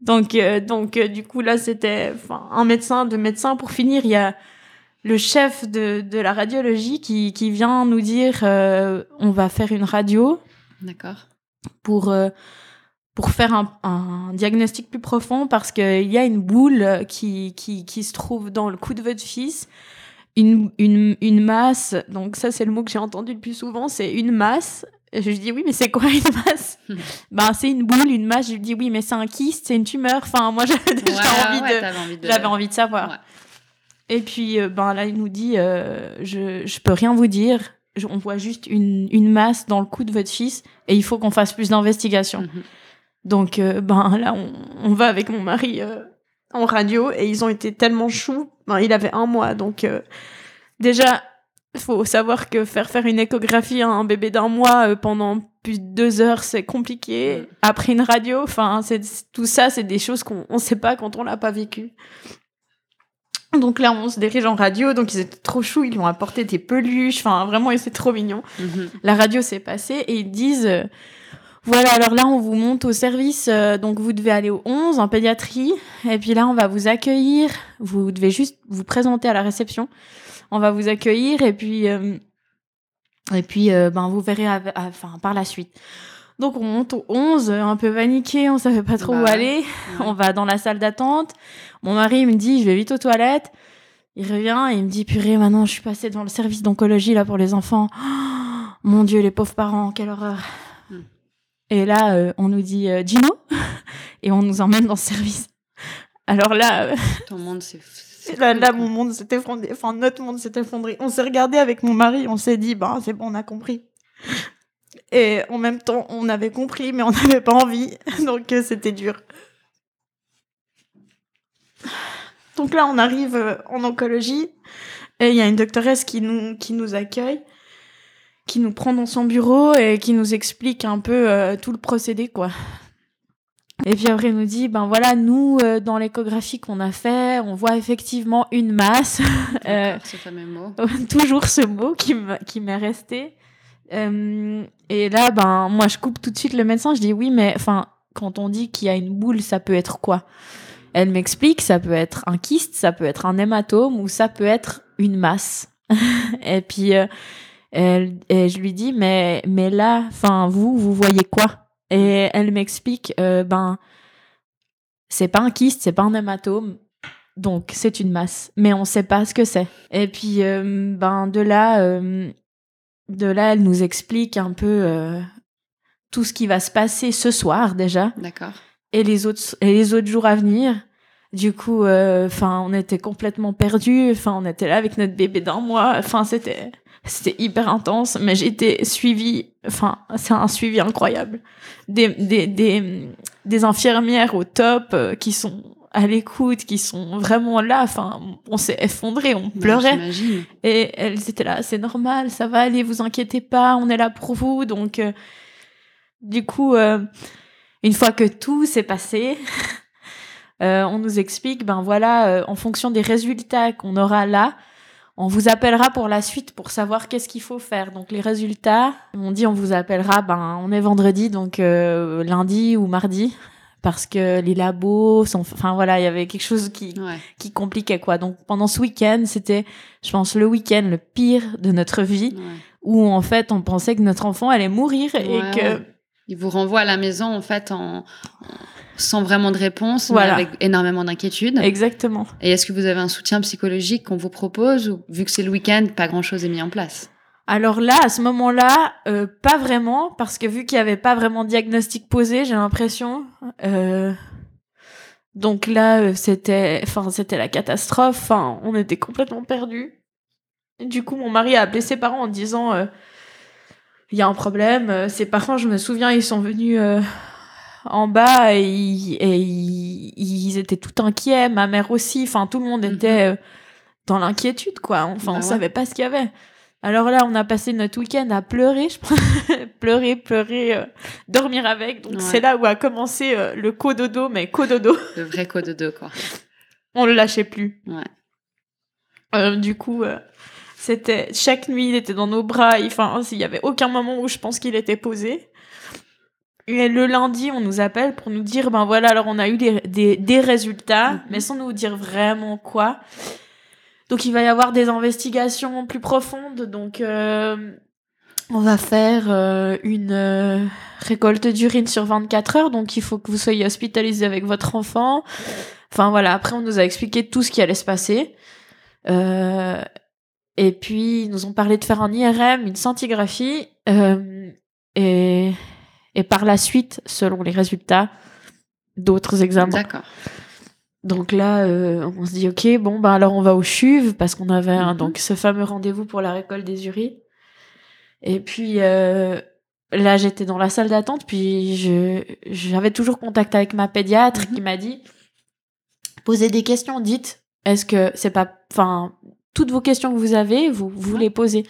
Speaker 3: Donc, euh, donc euh, du coup, là, c'était un médecin, deux médecins. Pour finir, il y a le chef de, de la radiologie qui, qui vient nous dire euh, on va faire une radio
Speaker 1: D'accord.
Speaker 3: pour, pour faire un, un diagnostic plus profond parce qu'il y a une boule qui, qui, qui se trouve dans le cou de votre fils. Une, une, une masse, donc ça c'est le mot que j'ai entendu le plus souvent, c'est une masse
Speaker 2: je lui dis oui, mais c'est quoi une masse? (laughs) Ben c'est une boule, une masse. Je lui dis oui, mais c'est un kyste, c'est une tumeur. Enfin, moi (laughs) j'avais déjà envie, de...
Speaker 1: envie, de...
Speaker 2: j'avais envie de savoir. Et puis euh, ben là, il nous dit euh, je je peux rien vous dire. on voit juste une, une masse dans le cou de votre fils et il faut qu'on fasse plus d'investigations.
Speaker 1: Mhm.
Speaker 2: Donc euh, ben là, on, on va avec mon mari euh, en radio et ils ont été tellement choux. Ben, il avait un mois, donc déjà faut savoir que faire faire une échographie à un bébé d'un mois euh, pendant plus de deux heures, c'est compliqué.
Speaker 1: Mm.
Speaker 2: Après une radio, enfin, c'est tout ça, c'est des choses qu'on on sait pas quand on l'a pas vécu. Donc là, on se dirige en radio, donc ils étaient trop choux, ils lui ont apporté des peluches, enfin vraiment, c'est trop mignon.
Speaker 1: Mhm.
Speaker 2: La radio s'est passée et ils disent euh, voilà, alors là, on vous monte au service, euh, donc vous devez aller au 11 en pédiatrie, et puis là, on va vous accueillir, vous devez juste vous présenter à la réception, on va vous accueillir, et puis, euh, et puis euh, ben, vous verrez av- à- enfin, par la suite. Donc on monte au 11, euh, un peu paniqué, on savait pas trop
Speaker 1: Bah
Speaker 2: où
Speaker 1: ouais.
Speaker 2: aller, on va dans la salle d'attente, mon mari il me dit, je vais vite aux toilettes, il revient et il me dit, purée, maintenant je suis passée devant le service d'oncologie là pour les enfants. mon Dieu, les pauvres parents, quelle horreur. Et là, euh, on nous dit euh, Gino (laughs) et on nous emmène dans ce service. Alors là, euh,
Speaker 1: Ton monde, c'est (laughs)
Speaker 2: là, là, mon monde s'est effondré. Enfin, notre monde s'est effondré. On s'est regardé avec mon mari, on s'est dit, bah, c'est bon, on a compris. Et en même temps, on avait compris, mais on (laughs) n'avait pas envie. Donc, euh, c'était dur. Donc là, on arrive en oncologie. Et il y a une doctoresse qui nous, qui nous accueille, qui nous prend dans son bureau et qui nous explique un peu euh, tout le procédé, quoi. Et puis après, elle nous dit, ben voilà, nous, euh, dans l'échographie qu'on a fait, on voit effectivement une masse. Euh,
Speaker 1: ce fameux mot. (laughs)
Speaker 2: toujours ce mot qui m'est resté. Euh, et là, ben, moi, je coupe tout de suite le médecin. Je dis oui, mais enfin, quand on dit qu'il y a une boule, ça peut être quoi? Elle m'explique, ça peut être un kyste, ça peut être un hématome ou ça peut être une masse. (laughs) et puis, elle, et je lui dis, mais, mais là, enfin, vous, vous voyez quoi? Et elle m'explique, euh, ben, c'est pas un kyste, c'est pas un hématome. Donc, c'est une masse, mais on sait pas ce que c'est. Et puis, euh, ben, de là, euh, de là, elle nous explique un peu tout ce qui va se passer ce soir déjà
Speaker 1: D'accord.
Speaker 2: et les autres et les autres jours à venir. Du coup, enfin, on était complètement perdus. Enfin, on était là avec notre bébé d'un mois. Enfin, c'était c'était hyper intense, mais été suivie. Enfin, c'est un suivi incroyable. Des des des, des infirmières au top euh, qui sont à l'écoute, qui sont vraiment là. Enfin, on s'est effondré, on pleurait.
Speaker 1: J'imagine.
Speaker 2: Et elles étaient là, c'est normal, ça va aller, vous inquiétez pas, on est là pour vous. Donc, euh, du coup, euh, une fois que tout s'est passé, (laughs) euh, on nous explique, ben voilà, en fonction des résultats qu'on aura là, on vous appellera pour la suite pour savoir qu'est-ce qu'il faut faire. Donc les résultats, on dit on vous appellera, ben on est vendredi, donc euh, lundi ou mardi, parce que les labos sont, enfin voilà, il y avait quelque chose qui
Speaker 1: Ouais.
Speaker 2: qui compliquait quoi. Donc pendant ce week-end, c'était, je pense, le week-end le pire de notre vie,
Speaker 1: ouais.
Speaker 2: où en fait on pensait que notre enfant allait mourir et
Speaker 1: Ouais,
Speaker 2: que.
Speaker 1: Il vous renvoie à la maison, en fait, en... sans vraiment de réponse,
Speaker 2: Voilà.
Speaker 1: mais avec énormément d'inquiétude.
Speaker 2: exactement.
Speaker 1: Et est-ce que vous avez un soutien psychologique qu'on vous propose ou vu que c'est le week-end, pas grand-chose est mis en place?
Speaker 2: Alors là, à ce moment-là, euh, pas vraiment, parce que vu qu'il n'y avait pas vraiment de diagnostic posé, j'ai l'impression. euh, Donc là, euh, c'était, enfin, c'était la catastrophe. Enfin, on était complètement perdus. Et Du coup, mon mari a appelé ses parents en disant, euh, il y a un problème. Ses parents, je me souviens, ils sont venus en bas et, ils, et ils, ils étaient tout inquiets. Ma mère aussi. Enfin, tout le monde
Speaker 1: Mhm.
Speaker 2: était euh, dans l'inquiétude, quoi. Enfin,
Speaker 1: Bah
Speaker 2: on
Speaker 1: ouais.
Speaker 2: savait pas ce qu'il y avait. Alors là, on a passé notre week-end à pleurer, je pense. (laughs) pleurer, pleurer, euh, dormir avec. Donc
Speaker 1: Ouais.
Speaker 2: c'est là où a commencé euh, le cododo, mais cododo. (laughs)
Speaker 1: Le vrai deux, quoi.
Speaker 2: on le lâchait plus.
Speaker 1: Ouais.
Speaker 2: Euh, du coup, c'était chaque nuit, il était dans nos bras. Enfin, il y avait aucun moment où je pense qu'il était posé. Et le lundi, on nous appelle pour nous dire, ben voilà, alors on a eu des, des, des résultats,
Speaker 1: Mhm.
Speaker 2: mais sans nous dire vraiment quoi. Donc il va y avoir des investigations plus profondes. Donc euh, on va faire euh, une euh, récolte d'urine sur 24 heures. Donc il faut que vous soyez hospitalisé avec votre enfant. Enfin voilà, après on nous a expliqué tout ce qui allait se passer. Et puis ils nous ont parlé de faire un IRM, une scintigraphie. Et, et par la suite, selon les résultats, d'autres examens.
Speaker 1: D'accord.
Speaker 2: Donc là, euh, on se dit, ok, bon, bah alors on va au CHUV, parce qu'on avait un-
Speaker 1: Mhm.
Speaker 2: donc ce fameux rendez-vous pour la récolte des urines. Et puis euh, là, j'étais dans la salle d'attente, puis j'avais toujours contact avec ma pédiatre
Speaker 1: Mhm.
Speaker 2: qui m'a dit, posez des questions, dites, est-ce que c'est pas... Enfin, toutes vos questions que vous avez, vous, vous les posez.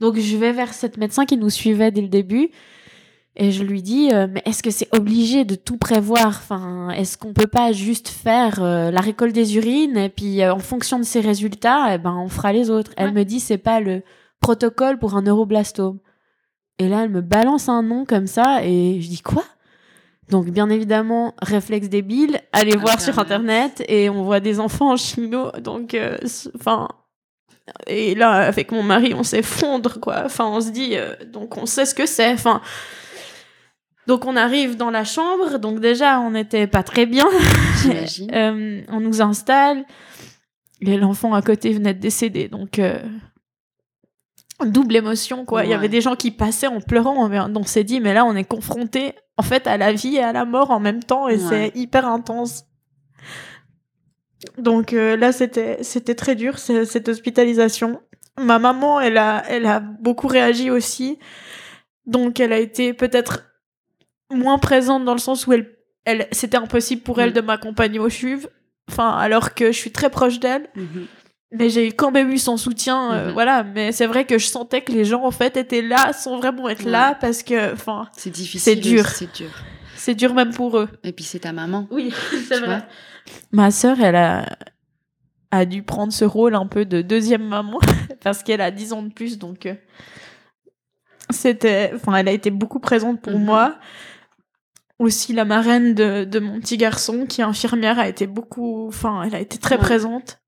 Speaker 2: Donc je vais vers cette médecin qui nous suivait dès le début. Et je lui dis, euh, mais est-ce que c'est obligé de tout prévoir? Enfin, est-ce qu'on peut pas juste faire euh, la récolte des urines et puis euh, en fonction de ces résultats, eh ben on fera les autres. Elle me dit, c'est pas le protocole pour un neuroblastome. Et là, elle me balance un nom comme ça et je dis quoi? Donc bien évidemment, réflexe débile, allez voir sur internet et on voit des enfants en chimio. Donc, euh, enfin. et là, avec mon mari, on s'effondre, quoi. Enfin, on se dit, euh, donc on sait ce que c'est. Enfin, donc on arrive dans la chambre, donc déjà on n'était pas très bien. (laughs) Euh, on nous installe et l'enfant à côté venait de décéder, donc euh, double émotion quoi. Il y avait des gens qui passaient en pleurant, mais on s'est dit mais là on est confronté en fait à la vie et à la mort en même temps et
Speaker 1: Ouais.
Speaker 2: c'est hyper intense. Donc euh, là c'était c'était très dur ce- cette hospitalisation. Ma maman elle a elle a beaucoup réagi aussi, donc elle a été peut-être moins présente dans le sens où elle elle c'était impossible pour elle
Speaker 1: Mm.
Speaker 2: de m'accompagner au CHUV. Enfin alors que je suis très proche d'elle
Speaker 1: Mhm.
Speaker 2: mais j'ai quand même eu son soutien euh,
Speaker 1: Mhm.
Speaker 2: voilà mais c'est vrai que je sentais que les gens en fait étaient là sans vraiment être
Speaker 1: Ouais.
Speaker 2: là parce que enfin
Speaker 1: C'est difficile.
Speaker 2: C'est dur.
Speaker 1: C'est dur.
Speaker 2: c'est dur même pour eux
Speaker 1: Et puis c'est ta maman.
Speaker 2: oui (laughs) c'est vrai ma sœur elle a a dû prendre ce rôle un peu de deuxième maman (laughs) parce qu'elle a 10 ans de plus donc euh, c'était enfin elle a été beaucoup présente pour
Speaker 1: Mhm.
Speaker 2: moi aussi la marraine de, de mon petit garçon qui est infirmière a été beaucoup enfin elle a été très
Speaker 1: Ouais.
Speaker 2: présente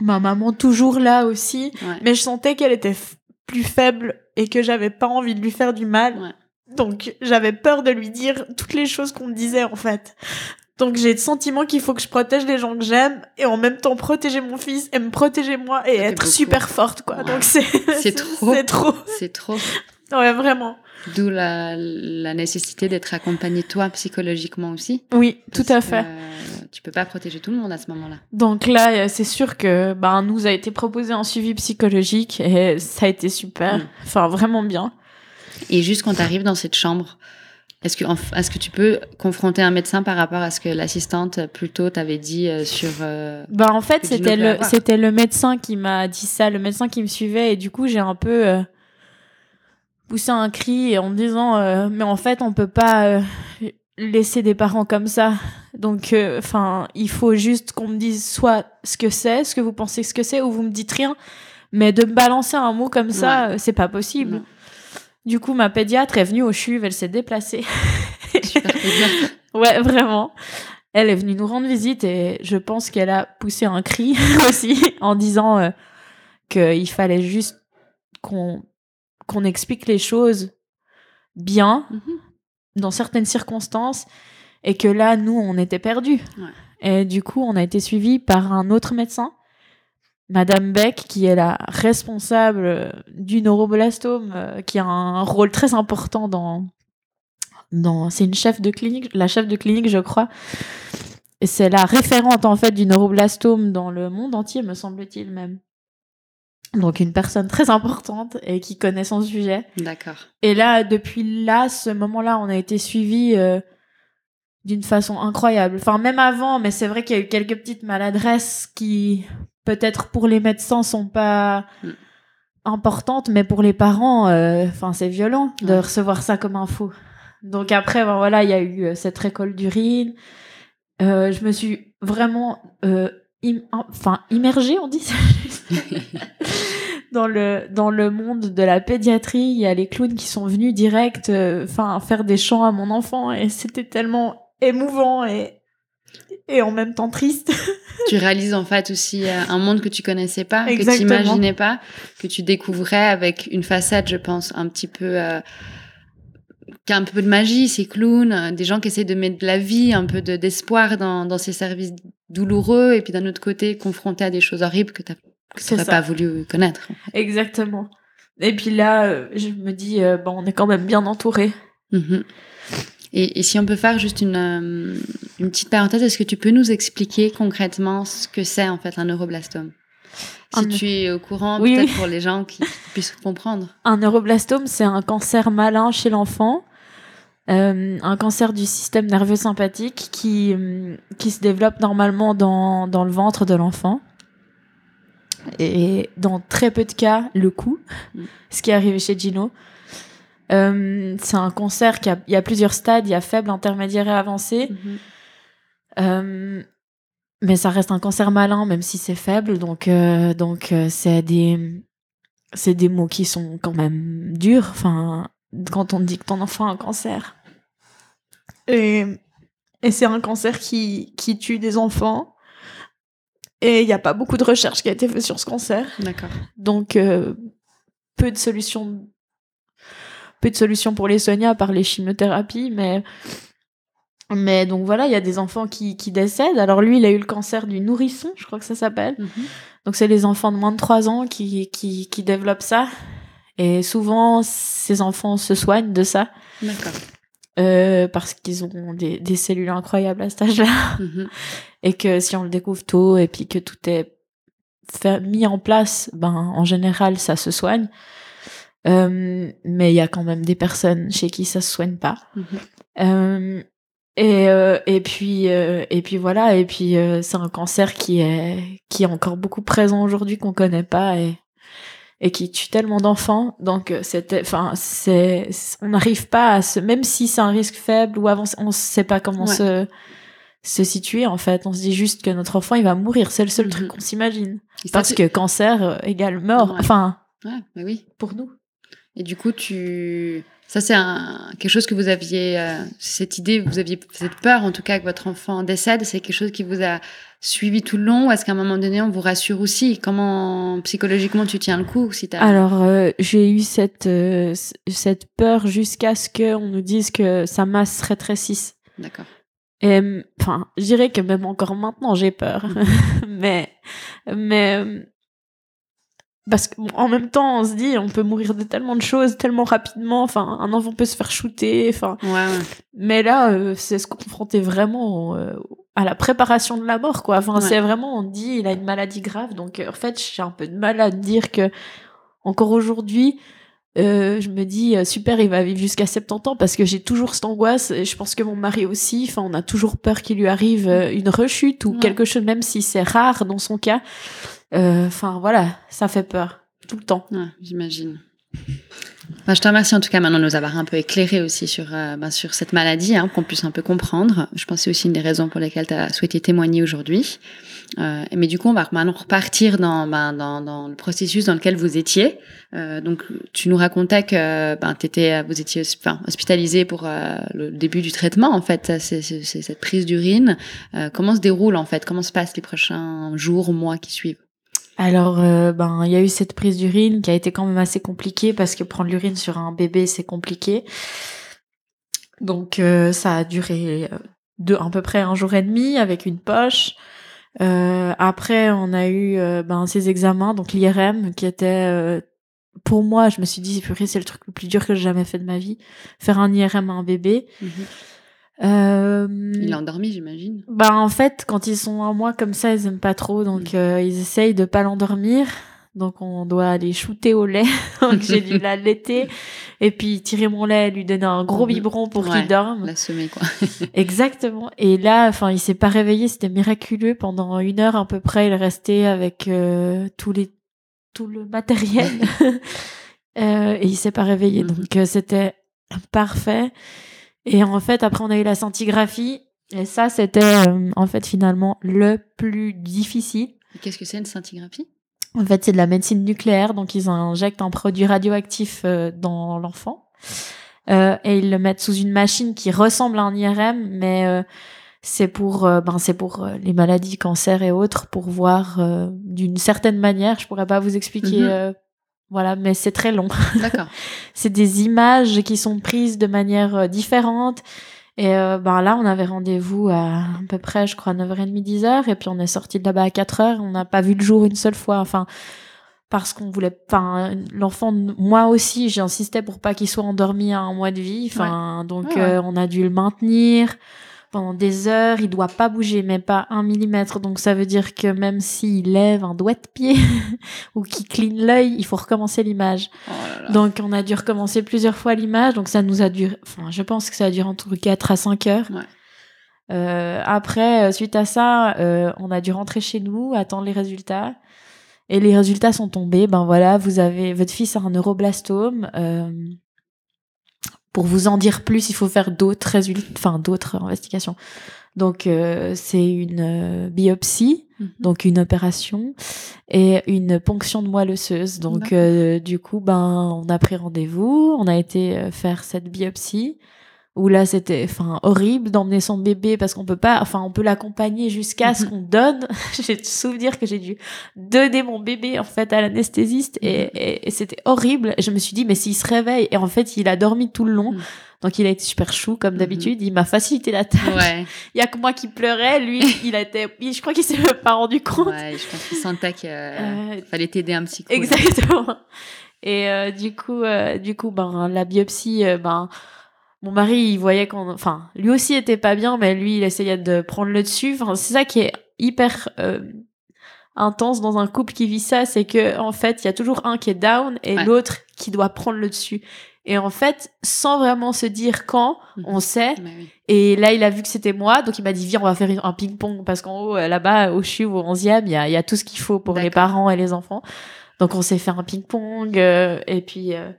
Speaker 2: ma maman toujours là aussi
Speaker 1: Ouais.
Speaker 2: mais je sentais qu'elle était plus faible et que j'avais pas envie de lui faire du mal.
Speaker 1: Ouais.
Speaker 2: Donc j'avais peur de lui dire toutes les choses qu'on me disait en fait. Donc j'ai le sentiment qu'il faut que je protège les gens que j'aime et en même temps protéger mon fils et me protéger moi et
Speaker 1: Ça
Speaker 2: être super forte quoi.
Speaker 1: Ouais.
Speaker 2: Donc c'est
Speaker 1: C'est (laughs) trop.
Speaker 2: C'est trop.
Speaker 1: C'est trop.
Speaker 2: Ouais, vraiment.
Speaker 1: D'où la, la nécessité d'être accompagné toi psychologiquement aussi.
Speaker 2: Oui, tout à fait.
Speaker 1: euh, tu peux pas protéger tout le monde à ce moment-là.
Speaker 2: Donc là, euh, c'est sûr que ben nous a été proposé un suivi psychologique et ça a été super.
Speaker 1: Mm.
Speaker 2: Enfin vraiment bien.
Speaker 1: Et juste quand tu arrives dans cette chambre, est-ce que, est-ce que tu peux confronter un médecin par rapport à ce que l'assistante euh, plus tôt t'avait dit sur... euh,
Speaker 2: Bah en fait c'était le c'était le médecin qui m'a dit ça, le médecin qui me suivait et du coup j'ai un peu euh, poussé un cri en me disant euh, mais en fait on peut pas euh, laisser des parents comme ça donc enfin il faut juste qu'on me dise soit ce que c'est, ce que vous pensez ce que c'est ou vous me dites rien mais de me balancer un mot comme ça euh, c'est pas possible.
Speaker 1: Non.
Speaker 2: Du coup ma pédiatre est venue au CHUV, elle s'est déplacée. (laughs)
Speaker 1: Super. (laughs)
Speaker 2: Ouais, vraiment. Elle est venue nous rendre visite et je pense qu'elle a poussé un cri (laughs) aussi en disant euh, qu'il fallait juste qu'on qu'on explique les choses bien
Speaker 1: Mhm.
Speaker 2: dans certaines circonstances et que là, nous, on était perdus.
Speaker 1: Ouais.
Speaker 2: Et du coup, on a été suivis par un autre médecin, Madame Beck, qui est la responsable du neuroblastome, euh, qui a un rôle très important dans... dans c'est une chef de clinique, la chef de clinique, je crois. Et c'est la référente, en fait, du neuroblastome dans le monde entier, me semble-t-il même. Donc une personne très importante et qui connaît son sujet.
Speaker 1: D'accord.
Speaker 2: Et là, depuis là, ce moment-là, on a été suivis euh, d'une façon incroyable. Enfin, même avant, mais c'est vrai qu'il y a eu quelques petites maladresses qui, peut-être pour les médecins, sont pas
Speaker 1: Mm.
Speaker 2: importantes, mais pour les parents, euh, enfin, c'est violent de
Speaker 1: Ouais.
Speaker 2: recevoir ça comme info. Donc après, ben voilà, il y a eu euh, cette récolte d'urine. Euh, je me suis vraiment, im- enfin, immergée, on dit (laughs) dans le dans le monde de la pédiatrie, il y a les clowns qui sont venus direct, euh, enfin faire des chants à mon enfant et c'était tellement émouvant et et en même temps triste. (laughs)
Speaker 1: tu réalises en fait aussi euh, un monde que tu connaissais pas, que tu imaginais pas, que tu découvrais avec une facette, je pense, un petit peu... euh, qui a un peu de magie, ces clowns, euh, des gens qui essaient de mettre de la vie, un peu de- d'espoir dans, dans ces services douloureux, et puis d'un autre côté, confrontés à des choses horribles que tu N'aurais
Speaker 2: ça.
Speaker 1: pas voulu connaître.
Speaker 2: Exactement. Et puis là, euh, je me dis, euh, bon, on est quand même bien entouré.
Speaker 1: Mhm. Et, et si on peut faire juste une, euh, une petite parenthèse, est-ce que tu peux nous expliquer concrètement ce que c'est en fait un neuroblastome? Si
Speaker 2: Un-
Speaker 1: tu es au courant,
Speaker 2: Oui,
Speaker 1: peut-être
Speaker 2: oui.
Speaker 1: pour les gens qui puissent comprendre. (laughs)
Speaker 2: Un neuroblastome, c'est un cancer malin chez l'enfant, euh, un cancer du système nerveux sympathique qui, qui se développe normalement dans, dans le ventre de l'enfant. Et dans très peu de cas, le cou,
Speaker 1: Mm.
Speaker 2: ce qui est arrivé chez Gino. Euh, c'est un cancer qui a, il y a plusieurs stades, il y a faible, intermédiaire et avancé.
Speaker 1: Mhm.
Speaker 2: Euh, mais ça reste un cancer malin, même si c'est faible. Donc, euh, donc c'est des, c'est des mots qui sont quand même durs. Enfin, quand on dit que ton enfant a un cancer.
Speaker 3: Et, et c'est un cancer qui, qui tue des enfants. Et il n'y a pas beaucoup de recherche qui a été faite sur ce cancer.
Speaker 1: D'accord.
Speaker 2: Donc, euh, peu de solutions. Peu de solutions pour les soigner à part les chimiothérapies, mais. Mais donc voilà, il y a des enfants qui, qui décèdent. Alors lui, il a eu le cancer du nourrisson, je crois que ça s'appelle.
Speaker 1: Mhm.
Speaker 2: Donc c'est les enfants de moins de 3 ans qui, qui, qui développent ça. Et souvent, ces enfants se soignent de ça
Speaker 1: D'accord.
Speaker 2: Euh, parce qu'ils ont des, des cellules incroyables à cet âge-là.
Speaker 1: Mhm.
Speaker 2: Et que si on le découvre tôt et puis que tout est fait, mis en place, ben en général, ça se soigne. Euh, mais il y a quand même des personnes chez qui ça se soigne pas.
Speaker 1: Mhm.
Speaker 2: Euh, et, euh, et puis euh, et puis voilà et puis euh, c'est un cancer qui est qui est encore beaucoup présent aujourd'hui qu'on connaît pas et et qui tue tellement d'enfants donc euh, c'était enfin c'est on n'arrive pas à se même si c'est un risque faible ou avancé on sait pas comment
Speaker 1: Ouais.
Speaker 2: se se situer en fait on se dit juste que notre enfant il va mourir c'est le seul
Speaker 1: Mhm.
Speaker 2: truc qu'on s'imagine parce que cancer euh, égale mort
Speaker 1: Ouais.
Speaker 2: enfin
Speaker 1: Ouais, mais oui.
Speaker 2: pour nous
Speaker 1: Et du coup, tu. Ça, c'est quelque chose que vous aviez. euh, Cette idée, vous aviez cette peur, en tout cas, que votre enfant décède. C'est quelque chose qui vous a suivi tout le long Ou est-ce qu'à un moment donné, on vous rassure aussi? Comment, psychologiquement, tu tiens le coup si t'as...
Speaker 2: Alors, euh, j'ai eu cette, euh, cette peur jusqu'à ce qu'on nous dise que sa masse se rétrécisse.
Speaker 1: D'accord.
Speaker 2: Et, enfin, je dirais que même encore maintenant, j'ai peur. (laughs) mais, mais, hum, parce qu'en même temps, on se dit, on peut mourir de tellement de choses, tellement rapidement. Enfin, un enfant peut se faire shooter. Enfin,
Speaker 1: Ouais, ouais.
Speaker 2: mais là, euh, c'est se confronter vraiment euh, à la préparation de la mort, quoi. Enfin,
Speaker 1: Ouais.
Speaker 2: c'est vraiment, on dit, il a une maladie grave. Donc, euh, en fait, j'ai un peu de mal à dire que, encore aujourd'hui, euh, je me dis, super, il va vivre jusqu'à 70 ans parce que j'ai toujours cette angoisse. Et je pense que mon mari aussi. Enfin, on a toujours peur qu'il lui arrive une rechute ou quelque chose, même si c'est rare dans son cas. Euh, Enfin, voilà, ça fait peur. Tout le temps.
Speaker 1: Ouais, j'imagine. Je te remercie en tout cas maintenant de nous avoir un peu éclairé aussi sur, euh, ben, sur cette maladie, hein, qu'on puisse un peu comprendre. Je pense que c'est aussi une des raisons pour lesquelles tu as souhaité témoigner aujourd'hui. Euh, mais du coup, on va maintenant repartir dans, ben, dans, dans le processus dans lequel vous étiez. Euh, donc, tu nous racontais que ben, t'étais, vous étiez enfin, hospitalisé pour euh, le début du traitement, en fait, c'est, cette prise d'urine. Comment se déroule, en fait? Comment se passent les prochains jours, mois qui suivent?
Speaker 2: Alors, euh, ben, il y a eu cette prise d'urine qui a été quand même assez compliquée parce que prendre l'urine sur un bébé, c'est compliqué. Donc, euh, ça a duré euh, à peu près un jour et demi avec une poche. Après, on a eu ben, ces examens, donc l'IRM, qui était... pour moi, je me suis dit, c'est le truc le plus dur que j'ai jamais fait de ma vie. Faire un IRM à un bébé. Euh,
Speaker 1: Il est endormi, j'imagine.
Speaker 2: bah en fait, quand ils sont un mois comme ça, ils aiment pas trop, donc euh, ils essayent de pas l'endormir. Donc on doit aller shooter au lait. (laughs) donc j'ai dû (laughs) l'allaiter et puis tirer mon lait, lui donner un gros
Speaker 1: Mhm.
Speaker 2: biberon pour
Speaker 1: Ouais.
Speaker 2: qu'il dorme.
Speaker 1: La semer, quoi. (laughs)
Speaker 2: Exactement. Et là, enfin, il s'est pas réveillé, c'était miraculeux. Pendant une heure à peu près, il restait avec euh, tous les tout le matériel Euh, et il s'est pas réveillé.
Speaker 1: Mhm.
Speaker 2: Donc euh, c'était parfait. Et en fait, après, on a eu la scintigraphie. Et ça, c'était euh, en fait finalement le plus difficile.
Speaker 1: Qu'est-ce que c'est une scintigraphie?
Speaker 2: En fait, c'est de la médecine nucléaire, donc ils injectent un produit radioactif euh, dans l'enfant Euh, et ils le mettent sous une machine qui ressemble à un IRM, mais euh, c'est pour, euh, ben c'est pour euh, les maladies, cancer et autres, pour voir euh, d'une certaine manière. Je pourrais pas vous expliquer, euh, voilà, mais c'est très long. (laughs)
Speaker 1: D'accord.
Speaker 2: c'est des images qui sont prises de manière euh, différente. Et euh, ben là, on avait rendez-vous à à peu près, je crois, 9h30, 10h. Et puis on est sorti de là-bas à 4h. On n'a pas vu le jour une seule fois. Enfin, parce qu'on voulait pas l'enfant moi aussi j'insistais pour pas qu'il soit endormi à un mois de vie enfin donc euh, on a dû le maintenir pendant des heures il doit pas bouger mais pas un millimètre donc ça veut dire que même s'il lève un doigt de pied (laughs) ou qu'il cligne l'œil il faut recommencer l'image
Speaker 1: Oh
Speaker 2: donc on a dû recommencer plusieurs fois l'image donc ça nous a duré enfin je pense que ça a duré entre 4 à 5 heures
Speaker 1: Ouais.
Speaker 2: Euh, après, euh, suite à ça, euh, on a dû rentrer chez nous, attendre les résultats. Et les résultats sont tombés. Ben voilà, vous avez votre fils a un neuroblastome. Euh, pour vous en dire plus, il faut faire d'autres résultats, enfin d'autres investigations. Donc euh, c'est une euh, biopsie,
Speaker 1: Mhm.
Speaker 2: donc une opération et une ponction de moelle osseuse. Donc euh, du coup, ben on a pris rendez-vous, on a été euh, faire cette biopsie où là c'était enfin horrible d'emmener son bébé parce qu'on peut pas enfin on peut l'accompagner jusqu'à ce
Speaker 1: Mhm.
Speaker 2: qu'on donne (laughs) j'ai souvenir que j'ai dû donner mon bébé en fait à l'anesthésiste et,
Speaker 1: Mhm.
Speaker 2: et, et c'était horrible je me suis dit mais s'il se réveille et en fait il a dormi tout le long
Speaker 1: Mhm.
Speaker 2: donc il a été super chou comme d'habitude il m'a facilité la tâche
Speaker 1: Ouais, (laughs)
Speaker 2: il y a que moi qui pleurais lui (laughs) il a été je crois qu'il s'est pas rendu compte
Speaker 1: ouais, je pense qu'il sentait qu'il
Speaker 2: Euh,
Speaker 1: fallait t'aider un petit coup. là.
Speaker 2: Exactement. Et euh, du coup, euh, du coup, ben la biopsie, ben mon mari, il voyait qu'on, enfin, lui aussi était pas bien, mais lui, il essayait de prendre le dessus. Enfin, c'est ça qui est hyper euh, intense dans un couple qui vit ça, c'est que en fait, il y a toujours un qui est down et
Speaker 1: Ouais.
Speaker 2: l'autre qui doit prendre le dessus. Et en fait, sans vraiment se dire quand,
Speaker 1: Mhm.
Speaker 2: on sait.
Speaker 1: Oui.
Speaker 2: Et là, il a vu que c'était moi, donc il m'a dit viens, on va faire un ping-pong parce qu'en haut, euh, là-bas, au CHU au 11e, il y a, il y a tout ce qu'il faut pour les parents et les enfants. Donc on s'est fait un ping-pong euh, et puis euh,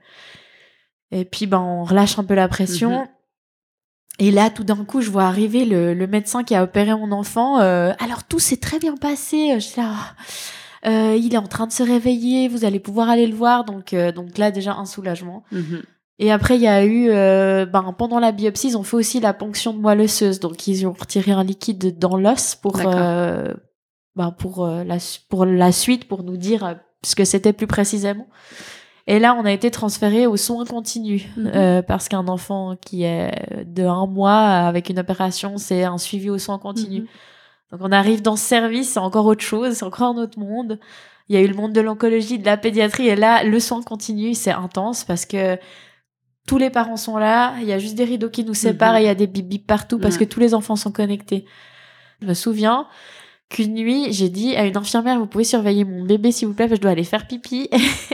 Speaker 2: et puis ben on relâche un peu la pression.
Speaker 1: Mhm.
Speaker 2: Et là, tout d'un coup, je vois arriver le, le médecin qui a opéré mon enfant. euh, alors tout s'est très bien passé. Je suis là, ah, euh, il est en train de se réveiller. Vous allez pouvoir aller le voir. Donc euh, donc là déjà un soulagement.
Speaker 1: Mhm.
Speaker 2: Et après, il y a eu, euh, ben, pendant la biopsie, ils ont fait aussi la ponction de moelle osseuse. Donc, ils ont retiré un liquide dans l'os pour, euh, ben, pour, euh, la, pour la suite, pour nous dire euh, ce que c'était plus précisément. Et là, on a été transféré aux soins continus.
Speaker 1: Mhm.
Speaker 2: euh, parce qu'un enfant qui est de un mois avec une opération, c'est un suivi aux soins continus.
Speaker 1: Mhm.
Speaker 2: Donc on arrive dans ce service, c'est encore autre chose, c'est encore un autre monde. Il y a eu le monde de l'oncologie, de la pédiatrie, et là, le soin continu, c'est intense parce que tous les parents sont là, il y a juste des rideaux qui nous séparent
Speaker 1: Mhm.
Speaker 2: et il y a des bip partout parce que tous les enfants sont connectés. Je me souviens qu'une nuit, j'ai dit à une infirmière, vous pouvez surveiller mon bébé s'il vous plaît, parce que je dois aller faire pipi.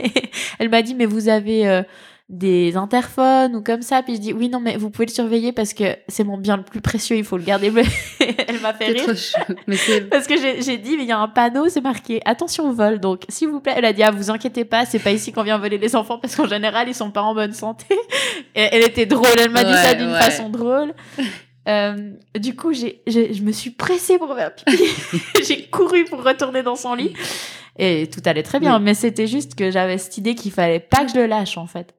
Speaker 2: (laughs) Elle m'a dit, mais vous avez euh, des interphones ou comme ça. Puis je dis, oui, non, mais vous pouvez le surveiller parce que c'est mon bien le plus précieux, il faut le garder. (laughs) Elle m'a fait rire.
Speaker 1: trop. Mais (laughs)
Speaker 2: Parce que j'ai dit, mais il y a un panneau, c'est marqué attention au vol. Donc, s'il vous plaît, elle a dit, ah, vous inquiétez pas, c'est pas ici qu'on vient voler les enfants parce qu'en général, ils sont pas en bonne santé. Et elle était drôle, elle m'a dit ça d'une
Speaker 1: ouais.
Speaker 2: façon drôle. Euh, du coup, j'ai, je me suis pressée pour faire pipi. (laughs) j'ai couru pour retourner dans son lit. Et tout allait très bien,
Speaker 1: Oui.
Speaker 2: mais c'était juste que j'avais cette idée qu'il fallait pas que je le lâche, en fait.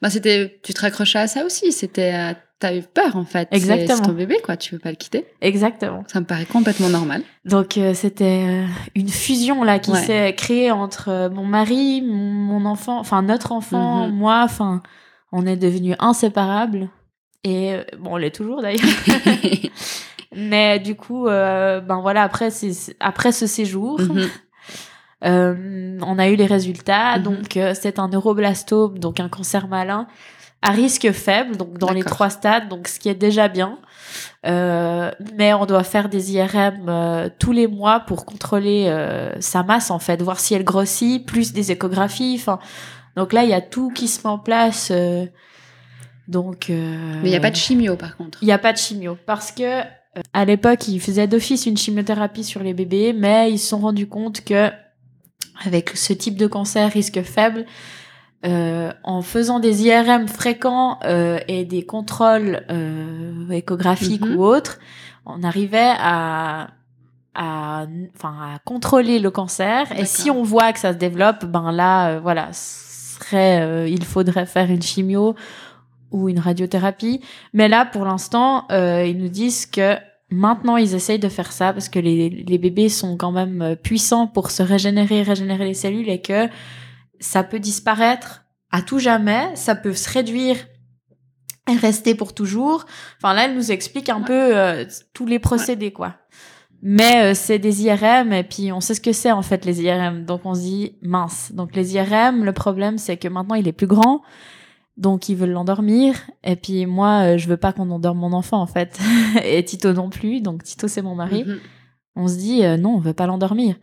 Speaker 1: Bah, c'était, tu te raccrochais à ça aussi. C'était, euh, t'as eu peur en fait.
Speaker 2: Exactement.
Speaker 1: C'est ton bébé quoi. Tu veux pas le quitter.
Speaker 2: Exactement.
Speaker 1: Ça me paraît complètement normal.
Speaker 2: Donc euh, c'était euh, une fusion là qui
Speaker 1: Ouais.
Speaker 2: s'est créée entre mon mari, mon, enfant, enfin notre enfant,
Speaker 1: Mhm.
Speaker 2: moi, enfin on est devenus inséparables et euh, bon on l'est toujours d'ailleurs. (laughs) (laughs) Mais du coup euh, ben voilà après après ce séjour
Speaker 1: Mhm. (laughs)
Speaker 2: euh, on a eu les résultats
Speaker 1: Mhm.
Speaker 2: donc euh, c'est un neuroblastome donc un cancer malin à risque faible donc dans les trois stades donc ce qui est déjà bien euh, mais on doit faire des IRM euh, tous les mois pour contrôler euh, sa masse en fait, voir si elle grossit, plus des échographies. Enfin, donc là il y a tout qui se met en place. Donc, euh,
Speaker 1: Mais il y a pas de chimio par contre.
Speaker 2: il y a pas de chimio parce que euh, à l'époque ils faisaient d'office une chimiothérapie sur les bébés, mais ils se sont rendus compte que avec ce type de cancer risque faible, euh, en faisant des IRM fréquents euh, et des contrôles euh, échographiques
Speaker 1: Mhm.
Speaker 2: ou autres, on arrivait à à, enfin, à contrôler le cancer. Et si on voit que ça se développe, ben là, euh, voilà, serait, euh, il faudrait faire une chimio ou une radiothérapie. Mais là, pour l'instant, euh, ils nous disent que maintenant, ils essayent de faire ça parce que les, les bébés sont quand même euh, puissants pour se régénérer, régénérer les cellules et que ça peut disparaître à tout jamais, ça peut se réduire et rester pour toujours. Enfin là, elle nous explique un
Speaker 1: Ouais.
Speaker 2: peu euh, tous les procédés, quoi. Mais euh, c'est des IRM et puis on sait ce que c'est en fait les IRM. Donc on se dit mince. Donc les IRM, le problème c'est que maintenant il est plus grand. Donc ils veulent l'endormir et puis moi euh, je veux pas qu'on endorme mon enfant en fait (laughs) et Tito non plus. Donc Tito c'est mon mari.
Speaker 1: Mhm.
Speaker 2: On se dit euh, non, on veut pas l'endormir.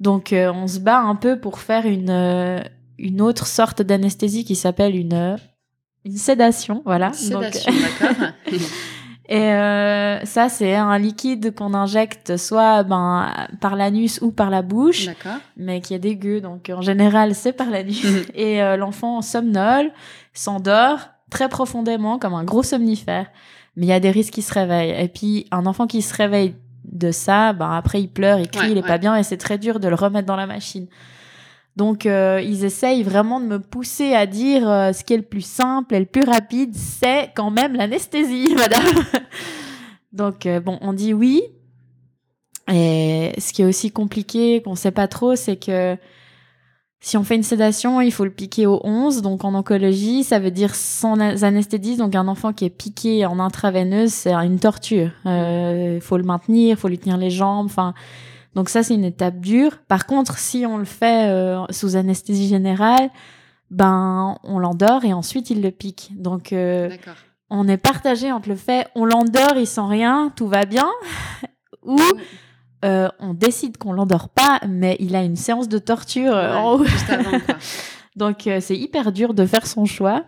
Speaker 2: Donc euh, on se bat un peu pour faire une euh, une autre sorte d'anesthésie qui s'appelle une une sédation, voilà.
Speaker 1: Sédation, d'accord. (laughs) (laughs)
Speaker 2: et euh, ça, c'est un liquide qu'on injecte soit ben, par l'anus ou par la bouche, mais qui est dégueu. Donc, en général, c'est par l'anus.
Speaker 1: Mhm.
Speaker 2: Et euh, l'enfant somnole, s'endort très profondément, comme un gros somnifère. Mais il y a des risques qu'il se réveille. Et puis, un enfant qui se réveille de ça, ben, après, il pleure, il crie,
Speaker 1: Ouais,
Speaker 2: il est
Speaker 1: ouais.
Speaker 2: pas bien, et c'est très dur de le remettre dans la machine. Donc, euh, ils essayent vraiment de me pousser à dire euh, ce qui est le plus simple et le plus rapide, c'est quand même l'anesthésie, (laughs) madame. Donc, euh, bon, on dit oui. Et ce qui est aussi compliqué, qu'on sait pas trop, c'est que si on fait une sédation, il faut le piquer au 11. Donc, en oncologie, ça veut dire sans anesthésie. Donc, un enfant qui est piqué en intraveineuse, c'est une torture. Il faut le maintenir, il faut lui tenir les jambes. Enfin, donc ça, c'est une étape dure. Par contre, si on le fait euh, sous anesthésie générale, ben, on l'endort et ensuite il le pique. Donc, euh, on est partagé entre le fait on l'endort, il sent rien, tout va bien, (laughs) ou euh, on décide qu'on l'endort pas, mais il a une séance de torture en haut.
Speaker 1: Ouais, juste avant, quoi. (laughs)
Speaker 2: Donc c'est hyper dur de faire son choix.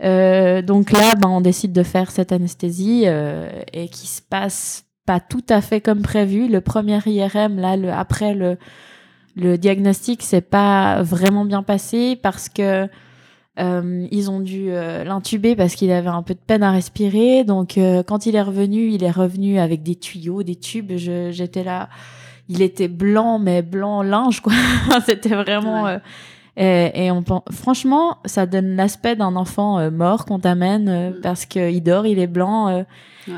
Speaker 2: Donc là, ben, on décide de faire cette anesthésie et qui se passe pas tout à fait comme prévu. Le premier IRM, là, le, après le, le diagnostic, c'est pas vraiment bien passé parce que euh, ils ont dû euh, l'intuber parce qu'il avait un peu de peine à respirer. Donc euh, quand il est revenu, il est revenu avec des tuyaux, des tubes. J'étais là, il était blanc mais blanc linge quoi. (laughs) C'était vraiment.
Speaker 1: Ouais.
Speaker 2: et, et on franchement, ça donne l'aspect d'un enfant mort qu'on t'amène euh,
Speaker 1: Mm.
Speaker 2: parce qu'il dort, il est blanc.
Speaker 1: Ouais.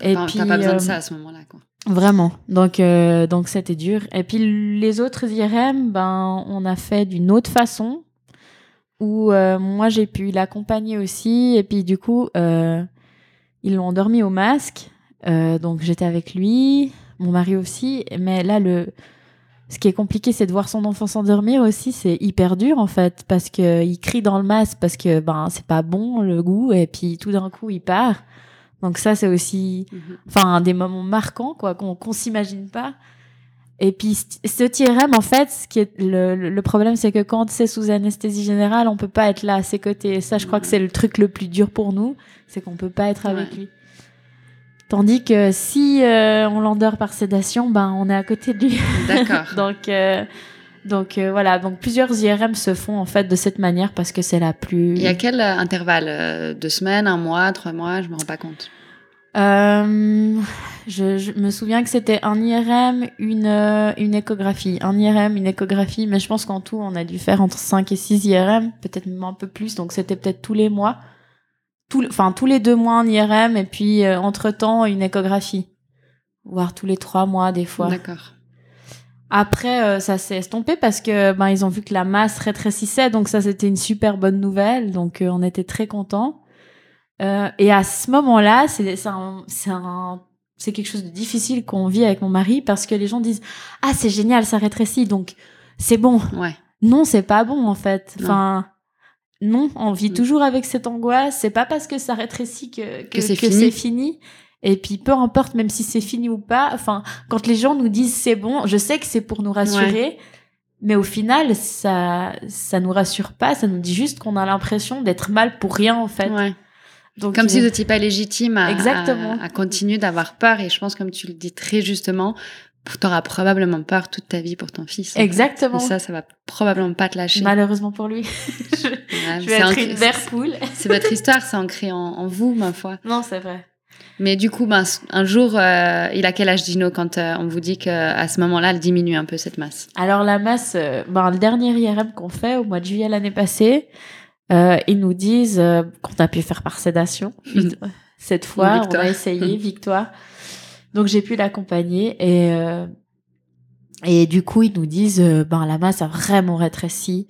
Speaker 2: Et puis
Speaker 1: T'as pas besoin
Speaker 2: euh,
Speaker 1: de ça à ce moment-là, quoi.
Speaker 2: Vraiment. Donc, euh, donc c'était dur. Et puis les autres IRM, ben, on a fait d'une autre façon où euh, moi j'ai pu l'accompagner aussi. Et puis du coup, euh, ils l'ont endormi au masque. Euh, donc j'étais avec lui, mon mari aussi. Mais là, le, ce qui est compliqué, c'est de voir son enfant s'endormir aussi. C'est hyper dur en fait parce que il crie dans le masque parce que ben c'est pas bon le goût. Et puis tout d'un coup, il part. Donc ça, c'est aussi
Speaker 1: Mhm.
Speaker 2: enfin des moments marquants quoi qu'on qu'on s'imagine pas et puis ce TRM en fait ce qui est le, problème c'est que quand c'est sous anesthésie générale on peut pas être là à ses côtés et ça je crois que c'est le truc le plus dur pour nous c'est qu'on peut pas être avec
Speaker 1: Ouais.
Speaker 2: lui tandis que si euh, on l'endort par sédation ben on est à côté de lui
Speaker 1: D'accord. (laughs)
Speaker 2: donc euh, donc euh, voilà donc plusieurs IRM se font en fait de cette manière parce que c'est la plus
Speaker 1: Il y a quel euh, intervalle euh, Deux semaines, un mois, trois mois? Je me rends pas compte.
Speaker 2: Euh, je, je me souviens que c'était un IRM, une, une échographie. Un IRM, une échographie, mais je pense qu'en tout, on a dû faire entre 5 et 6 IRM, peut-être même un peu plus, donc c'était peut-être tous les mois. Tout, enfin, tous les deux mois un IRM, et puis entre-temps, une échographie. Voire tous les trois mois, des fois.
Speaker 1: D'accord.
Speaker 2: Après, euh, ça s'est estompé parce que ben ils ont vu que la masse rétrécissait, donc ça c'était une super bonne nouvelle. Donc euh, on était très contents. Euh, et à ce moment-là, c'est c'est quelque chose de difficile qu'on vit avec mon mari parce que les gens disent ah c'est génial, ça rétrécit, donc c'est bon.
Speaker 1: Ouais.
Speaker 2: Non, c'est pas bon en fait.
Speaker 1: Non.
Speaker 2: Enfin. Non, on vit
Speaker 1: Mm.
Speaker 2: toujours avec cette angoisse. C'est pas parce que ça rétrécit que, que,
Speaker 1: Que c'est
Speaker 2: que
Speaker 1: fini.
Speaker 2: c'est fini. Et puis, peu importe, même si c'est fini ou pas, enfin, quand les gens nous disent c'est bon, je sais que c'est pour nous rassurer, mais au final, ça, ça nous rassure pas, ça nous dit juste qu'on a l'impression d'être mal pour rien, en fait.
Speaker 1: Ouais.
Speaker 2: Donc,
Speaker 1: Comme si
Speaker 2: est-
Speaker 1: vous n'étiez pas légitime à,
Speaker 2: Exactement.
Speaker 1: à, à continuer d'avoir peur. Et je pense, comme tu le dis très justement, tu auras probablement peur toute ta vie pour ton fils.
Speaker 2: Exactement.
Speaker 1: Et ça, ça va probablement pas te lâcher.
Speaker 2: Malheureusement pour lui. je, (laughs)
Speaker 1: Ouais,
Speaker 2: je vais être
Speaker 1: ancré-
Speaker 2: une.
Speaker 1: C'est votre histoire, c'est ancré en, en vous, ma foi.
Speaker 2: non, c'est vrai.
Speaker 1: Mais du coup, ben, un jour, euh, il a quel âge Dino quand euh, on vous dit qu'à ce moment-là, elle diminue un peu cette masse?
Speaker 2: Alors la masse, euh, ben, le dernier IRM qu'on fait au mois de juillet l'année passée, euh, ils nous disent qu'on a pu faire par sédation. (laughs) Cette fois, on a essayé, (laughs) victoire. Donc j'ai pu l'accompagner et et du coup ils nous disent ben la masse a vraiment rétréci.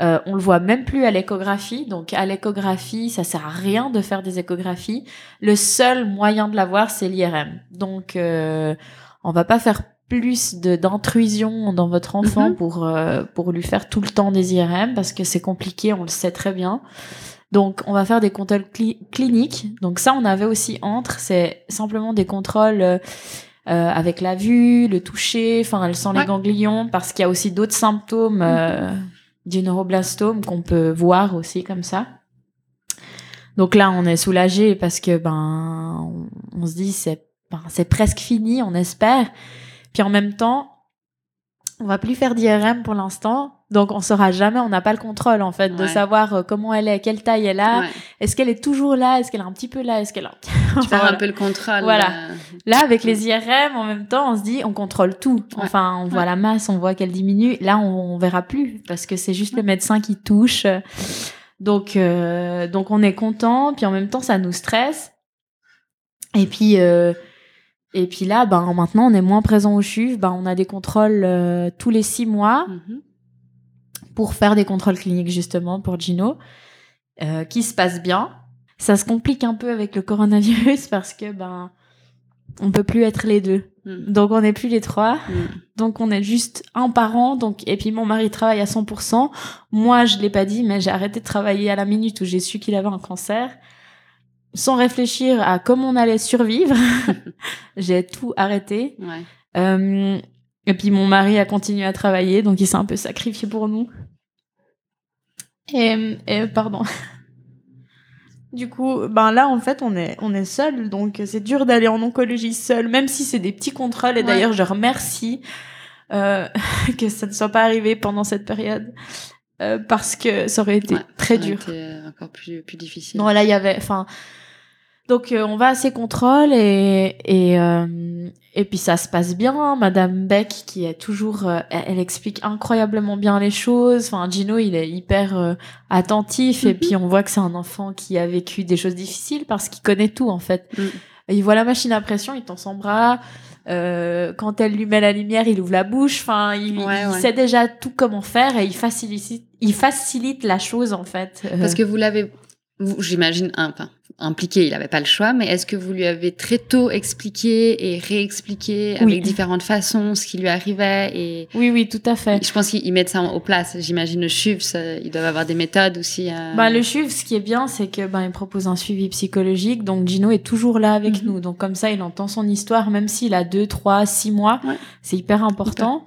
Speaker 2: Euh, on le voit même plus à l'échographie. Donc à l'échographie, ça sert à rien de faire des échographies. Le seul moyen de l'avoir, c'est l'IRM. Donc euh, on va pas faire plus d'intrusion dans votre enfant
Speaker 1: Mhm.
Speaker 2: pour euh, pour lui faire tout le temps des IRM parce que c'est compliqué, on le sait très bien. Donc on va faire des contrôles cli- cliniques. Donc ça on avait aussi entre, c'est simplement des contrôles euh, euh, avec la vue, le toucher, enfin elle sent les ganglions parce qu'il y a aussi d'autres symptômes euh, du neuroblastome qu'on peut voir aussi comme ça. Donc là, on est soulagé parce que ben on, on se dit c'est ben, c'est presque fini, on espère. Puis en même temps, on va plus faire d'IRM pour l'instant, donc on saura jamais, on n'a pas le contrôle en fait de savoir euh, comment elle est, quelle taille elle a,
Speaker 1: Ouais.
Speaker 2: est-ce qu'elle est toujours là, est-ce qu'elle est un petit peu là, est-ce qu'elle a...
Speaker 1: Perds (laughs)
Speaker 2: voilà.
Speaker 1: un peu le contrôle.
Speaker 2: Voilà.
Speaker 1: euh,
Speaker 2: Là, avec les IRM, en même temps, on se dit, on contrôle tout.
Speaker 1: Ouais.
Speaker 2: Enfin, on voit la masse, on voit qu'elle diminue. Là, on, on verra plus parce que c'est juste le médecin qui touche. Donc, euh, donc on est content. Puis en même temps, ça nous stresse. Et puis, euh, et puis là, ben maintenant, on est moins présent au CHUV. Ben, on a des contrôles tous les six mois
Speaker 1: mhm.
Speaker 2: Pour faire des contrôles cliniques justement pour Gino, euh, qui se passe bien. Ça se complique un peu avec le coronavirus (laughs) parce que ben on peut plus être les deux.
Speaker 1: Mhm.
Speaker 2: Donc on n'est plus les trois.
Speaker 1: Mhm.
Speaker 2: Donc on est juste un parent. Donc et puis mon mari travaille à 100%. Moi je l'ai pas dit, mais j'ai arrêté de travailler à la minute où j'ai su qu'il avait un cancer, sans réfléchir à comment on allait survivre. (laughs) (laughs) j'ai tout arrêté.
Speaker 1: Ouais.
Speaker 2: Euh, et puis mon mari a continué à travailler, donc il s'est un peu sacrifié pour nous. Et, et pardon. (laughs)
Speaker 3: Du coup, ben là, en fait, on est, on est seul, donc c'est dur d'aller en oncologie seul, même si c'est des petits contrôles. Et
Speaker 2: Ouais.
Speaker 3: d'ailleurs, je remercie euh, (laughs) que ça ne soit pas arrivé pendant cette période, euh, parce que ça aurait été
Speaker 1: Ouais,
Speaker 3: très
Speaker 1: ça aurait
Speaker 3: dur.
Speaker 1: été encore plus, plus difficile.
Speaker 2: Non, là il y avait, enfin, donc euh, on va à ces contrôles et et euh, et puis ça se passe bien. Madame Beck qui est toujours, euh, elle, elle explique incroyablement bien les choses. Enfin, Gino il est hyper euh, attentif et
Speaker 1: Mhm.
Speaker 2: puis on voit que c'est un enfant qui a vécu des choses difficiles parce qu'il connaît tout en fait.
Speaker 1: Mm.
Speaker 2: Il voit la machine à pression, il tend son bras. Euh, quand elle lui met la lumière, il ouvre la bouche. Enfin, il,
Speaker 1: Ouais,
Speaker 2: il
Speaker 1: ouais.
Speaker 2: sait déjà tout comment faire et il facilite, il facilite la chose en fait.
Speaker 1: Parce que vous l'avez, j'imagine, un- enfin, impliqué, il n'avait pas le choix, mais est-ce que vous lui avez très tôt expliqué et réexpliqué
Speaker 2: Oui.
Speaker 1: avec différentes façons ce qui lui arrivait et
Speaker 2: oui, oui, tout à fait.
Speaker 1: je pense qu'ils mettent ça en place. J'imagine le CHUV, ça- ils doivent avoir des méthodes aussi. euh,
Speaker 2: Bah, le CHUV, ce qui est bien, c'est que ben, il propose un suivi psychologique. Donc, Gino est toujours là avec
Speaker 1: Mhm.
Speaker 2: nous. Donc, comme ça, il entend son histoire, même s'il a deux, trois, six mois.
Speaker 1: Ouais.
Speaker 2: C'est hyper important.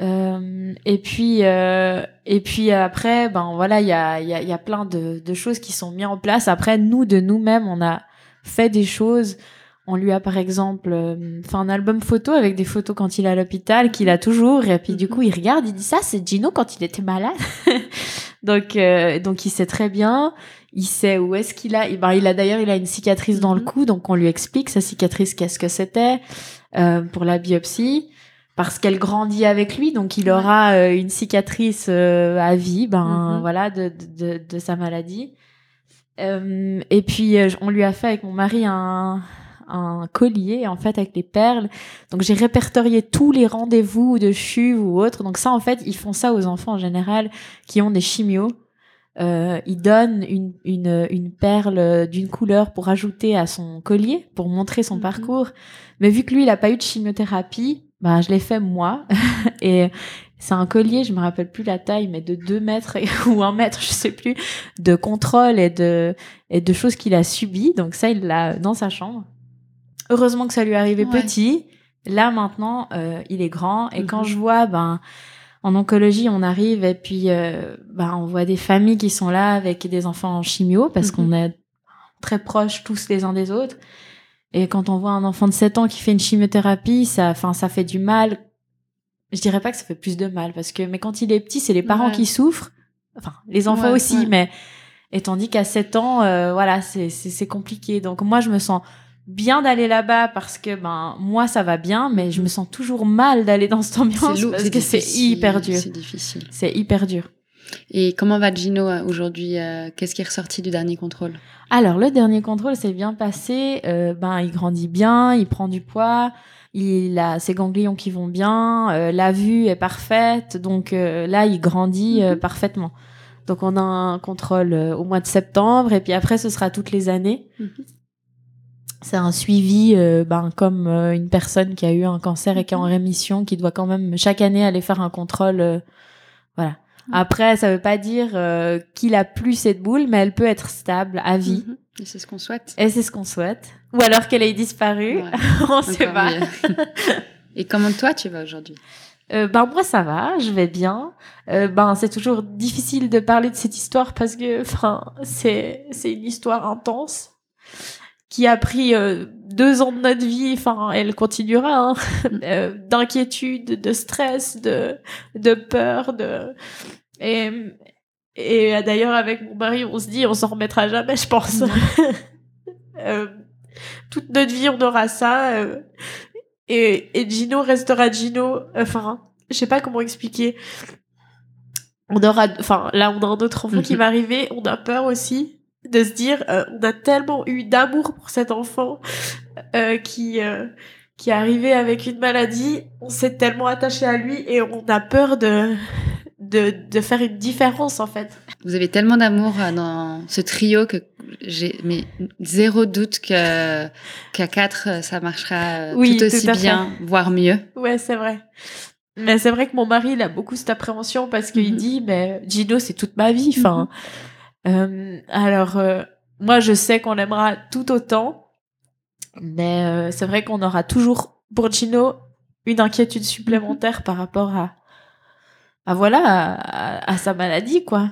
Speaker 2: Euh, et puis, euh, et puis après, ben voilà, il y a, il y, a, y a plein de, de choses qui sont mises en place. Après, nous, de nous-mêmes, on a fait des choses. On lui a, par exemple, euh, fait un album photo avec des photos quand il est à l'hôpital, qu'il a toujours. Et puis, du
Speaker 1: Mhm.
Speaker 2: coup, il regarde, il dit ça, c'est Gino quand il était malade. (laughs) donc, donc, il sait très bien. Il sait où est-ce qu'il a. et Ben, il a d'ailleurs, il a une cicatrice dans le
Speaker 1: Mhm.
Speaker 2: cou, donc on lui explique sa cicatrice, qu'est-ce que c'était pour la biopsie parce qu'elle grandit avec lui, donc il aura euh, une cicatrice euh, à vie, ben
Speaker 1: Mhm.
Speaker 2: voilà, de, de, de, sa maladie. Euh, et puis on lui a fait avec mon mari un, un collier en fait avec des perles. Donc j'ai répertorié tous les rendez-vous de CHUV ou autres. Donc ça en fait ils font ça aux enfants en général qui ont des chimios. Euh, ils donnent une, une, une perle d'une couleur pour ajouter à son collier, pour montrer son
Speaker 1: Mhm.
Speaker 2: parcours. Mais vu que lui, il a pas eu de chimiothérapie, bah, je l'ai fait moi. (laughs) et c'est un collier, je me rappelle plus la taille, mais de 2 mètres (laughs) ou 1 mètre, je sais plus, de contrôle et de, et de choses qu'il a subies. Donc ça, il l'a dans sa chambre. Heureusement que ça lui est arrivé
Speaker 1: Ouais.
Speaker 2: petit. Là, maintenant, euh, il est grand. Et quand
Speaker 1: Mhm.
Speaker 2: je vois, ben, en oncologie, on arrive et puis euh, ben, on voit des familles qui sont là avec des enfants en chimio parce
Speaker 1: Mhm.
Speaker 2: qu'on est très proches tous les uns des autres. Et quand on voit un enfant de 7 ans qui fait une chimiothérapie, ça, enfin, ça fait du mal. Je dirais pas que ça fait plus de mal parce que, mais quand il est petit, c'est les parents
Speaker 1: Ouais.
Speaker 2: qui souffrent. Enfin, les enfants
Speaker 1: Ouais,
Speaker 2: aussi,
Speaker 1: ouais.
Speaker 2: mais, et tandis qu'à 7 ans, euh, voilà, c'est, c'est, compliqué. Donc, moi, je me sens bien d'aller là-bas parce que, ben, moi, ça va bien, mais je me sens toujours mal d'aller dans cette ambiance parce que c'est hyper dur.
Speaker 1: C'est difficile.
Speaker 2: C'est hyper dur.
Speaker 1: Et comment va Gino euh, aujourd'hui euh, Qu'est-ce qui est ressorti du dernier contrôle?
Speaker 2: Alors, le dernier contrôle s'est bien passé. Euh, ben, il grandit bien, il prend du poids, il a ses ganglions qui vont bien, euh, la vue est parfaite. Donc euh, là, il grandit
Speaker 1: Mhm.
Speaker 2: parfaitement. Donc, on a un contrôle au mois de septembre et puis après, ce sera toutes les années.
Speaker 1: Mhm.
Speaker 2: c'est un suivi ben, comme une personne qui a eu un cancer et qui est en rémission, qui doit quand même chaque année aller faire un contrôle. voilà. Après, ça veut pas dire euh, qu'il a plus cette boule, mais elle peut être stable à vie.
Speaker 1: Mhm. Et c'est ce qu'on souhaite.
Speaker 2: Et c'est ce qu'on souhaite. Ou alors qu'elle ait disparu.
Speaker 1: Ouais, (laughs)
Speaker 2: On sait pas. (laughs)
Speaker 1: Et comment toi tu vas aujourd'hui?
Speaker 2: Euh, ben moi ça va, je vais bien. Euh, ben c'est toujours difficile de parler de cette histoire parce que enfin c'est c'est une histoire intense qui a pris euh, deux ans de notre vie. Enfin elle continuera hein. (laughs) Euh, d'inquiétude, de stress, de de peur, de et et d'ailleurs avec mon mari on se dit on s'en remettra jamais je pense. (laughs) Euh, toute notre vie on aura ça. euh, et, et Gino restera Gino. Enfin, je sais pas comment expliquer. On aura, enfin, là, on a un autre enfant qui
Speaker 1: Mhm.
Speaker 2: va arriver. On a peur aussi de se dire, euh, on a tellement eu d'amour pour cet enfant euh, qui euh, qui est arrivé avec une maladie. On s'est tellement attaché à lui et on a peur de de, de faire une différence en fait.
Speaker 1: Vous avez tellement d'amour dans ce trio que j'ai mais zéro doute que qu'à quatre ça marchera
Speaker 2: Oui,
Speaker 1: tout
Speaker 2: tout
Speaker 1: aussi
Speaker 2: fait.
Speaker 1: bien, voire mieux.
Speaker 2: Ouais, c'est vrai. Mais c'est vrai que mon mari, il a beaucoup cette appréhension parce qu'il
Speaker 1: Mhm.
Speaker 2: dit, mais Gino, c'est toute ma vie. Enfin, euh, alors, euh, moi, je sais qu'on l'aimera tout autant. Mais euh, c'est vrai qu'on aura toujours, pour Gino, une inquiétude supplémentaire par rapport à, à voilà, à, à- à sa maladie, quoi.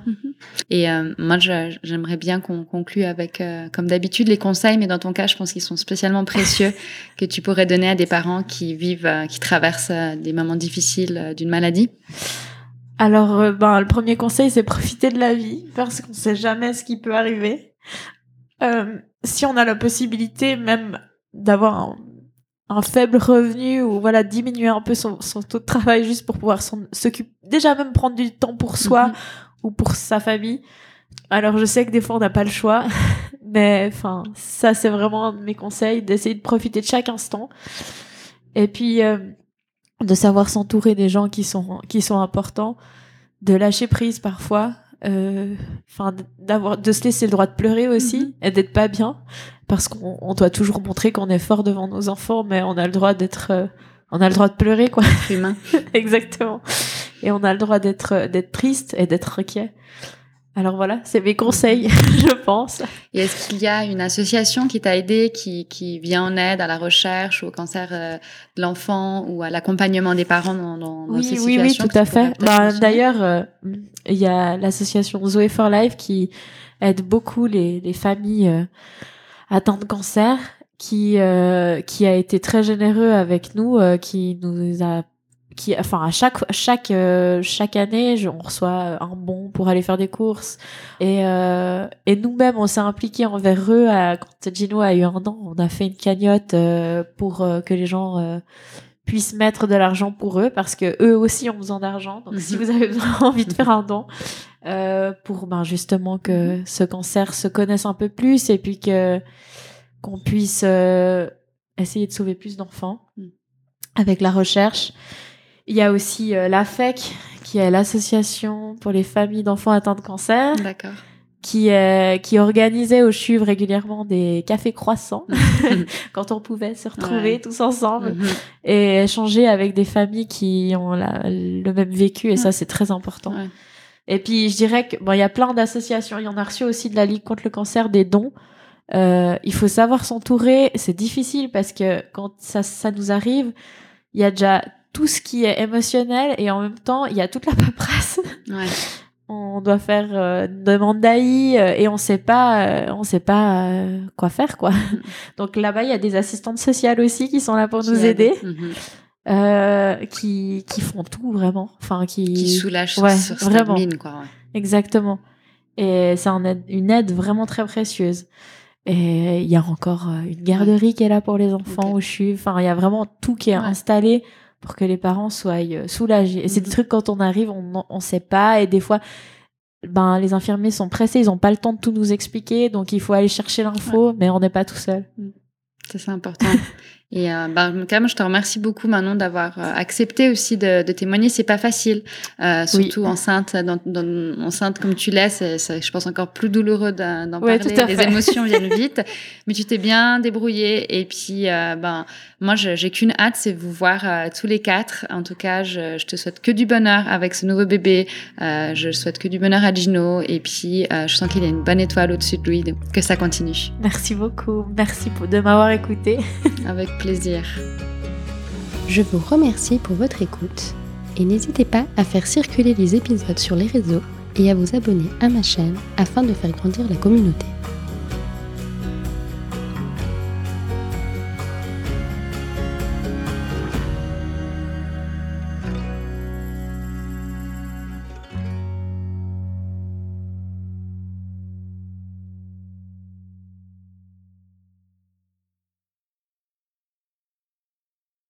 Speaker 1: Et euh, moi, j'aimerais bien qu'on conclue avec, euh, comme d'habitude, les conseils, mais dans ton cas, je pense qu'ils sont spécialement précieux, (laughs) que tu pourrais donner à des parents qui vivent, euh, qui traversent euh, des moments difficiles euh, d'une maladie.
Speaker 2: Alors, euh, ben, le premier conseil, c'est profiter de la vie, parce qu'on sait jamais ce qui peut arriver. Euh, si on a la possibilité même d'avoir un, un faible revenu ou voilà diminuer un peu son, son taux de travail juste pour pouvoir s'occuper, déjà même prendre du temps pour soi
Speaker 1: Mhm.
Speaker 2: ou pour sa famille. Alors, je sais que des fois, on n'a pas le choix, (laughs) mais enfin, ça, c'est vraiment un de mes conseils, d'essayer de profiter de chaque instant. Et puis, euh, de savoir s'entourer des gens qui sont, qui sont importants, de lâcher prise parfois, euh, enfin, d'avoir, de se laisser le droit de pleurer aussi
Speaker 1: Mhm.
Speaker 2: et d'être pas bien, parce qu'on on doit toujours montrer qu'on est fort devant nos enfants, mais on a le droit d'être, euh, on a le droit de pleurer, quoi.
Speaker 1: Humain. (laughs)
Speaker 2: Exactement. Et on a le droit d'être, d'être triste et d'être inquiet. Alors voilà, c'est mes conseils, (laughs) je pense.
Speaker 1: Et est-ce qu'il y a une association qui t'a aidé, qui, qui vient en aide à la recherche, au cancer euh, de l'enfant ou à l'accompagnement des parents dans, dans,
Speaker 2: Oui,
Speaker 1: ces
Speaker 2: oui, oui,
Speaker 1: situations
Speaker 2: tout à fait. Bah, D'ailleurs, euh, il y a l'association Zoé for Life qui aide beaucoup les, les familles euh, atteintes de cancer, qui, euh, qui a été très généreux avec nous, euh, qui nous a qui, enfin, à chaque, chaque, euh, chaque année, je- on reçoit un bon pour aller faire des courses. Et, euh, et nous-mêmes, on s'est impliqués envers eux. À, quand Gino a eu un an, on a fait une cagnotte euh, pour que les gens puissent mettre de l'argent pour eux, parce que eux aussi ont besoin d'argent. Donc, si
Speaker 1: Mhm.
Speaker 2: vous avez (laughs) envie de faire un don, euh, pour ben, justement que ce cancer se connaisse un peu plus et puis que qu'on puisse euh, essayer de sauver plus d'enfants
Speaker 1: Mhm.
Speaker 2: avec la recherche. Il y a aussi euh, l'AFEC, qui est l'association pour les familles d'enfants atteints de cancer,
Speaker 1: D'accord.
Speaker 2: qui, euh, qui organisait au CHUV régulièrement des cafés croissants, (laughs) (laughs) quand on pouvait se retrouver
Speaker 1: Ouais.
Speaker 2: tous ensemble
Speaker 1: Mhm.
Speaker 2: et échanger avec des familles qui ont la- le même vécu, et ça, c'est très important.
Speaker 1: Ouais.
Speaker 2: Et puis, je dirais que bon, il y a plein d'associations. Il y en a reçu aussi de la Ligue contre le cancer des dons. Euh, il faut savoir s'entourer. C'est difficile parce que quand ça, ça nous arrive, il y a déjà tout ce qui est émotionnel et en même temps, il y a toute la (laughs) paperasse.
Speaker 1: Ouais.
Speaker 2: On doit faire euh, une demande d'AI euh, et on sait pas, euh, on sait pas euh, quoi faire quoi. Donc là-bas, il y a des assistantes sociales aussi qui sont là pour nous aider,
Speaker 1: Mhm.
Speaker 2: euh, qui qui font tout vraiment. Enfin, qui,
Speaker 1: Qui soulage
Speaker 2: Ouais,
Speaker 1: sur cette
Speaker 2: vraiment.
Speaker 1: mine, quoi. ouais.
Speaker 2: Exactement. Et c'est un aide- une aide vraiment très précieuse. Et il y a encore une garderie qui est là pour les enfants
Speaker 1: Ok.
Speaker 2: où je suis. Enfin, il y a vraiment tout qui est
Speaker 1: Ouais.
Speaker 2: installé pour que les parents soient euh, soulagés. Et c'est des
Speaker 1: Mhm.
Speaker 2: trucs quand on arrive, on on sait pas. Et des fois, ben les infirmiers sont pressés, ils ont pas le temps de tout nous expliquer, donc il faut aller chercher l'info, mais on n'est pas tout seul.
Speaker 1: Ça, c'est important. (laughs) Et euh, bah, je te remercie beaucoup Manon d'avoir euh, accepté aussi de, de témoigner. C'est pas facile, euh, surtout enceinte, dans, dans, enceinte comme tu l'es, c'est, je pense encore plus douloureux d'en, parler. Les émotions (laughs) viennent vite, mais tu t'es bien débrouillée. Et puis, euh, ben moi, j'ai qu'une hâte, c'est vous voir tous les quatre. En tout cas, je, je, te souhaite que du bonheur avec ce nouveau bébé. je souhaite que du bonheur à Gino. Et puis, je sens qu'il y a une bonne étoile au-dessus de lui, que ça continue.
Speaker 2: Merci beaucoup. Merci de m'avoir écouté.
Speaker 1: avec plaisir. Je vous remercie pour votre écoute et n'hésitez pas à faire circuler les épisodes sur les réseaux et à vous abonner à ma chaîne afin de faire grandir la communauté.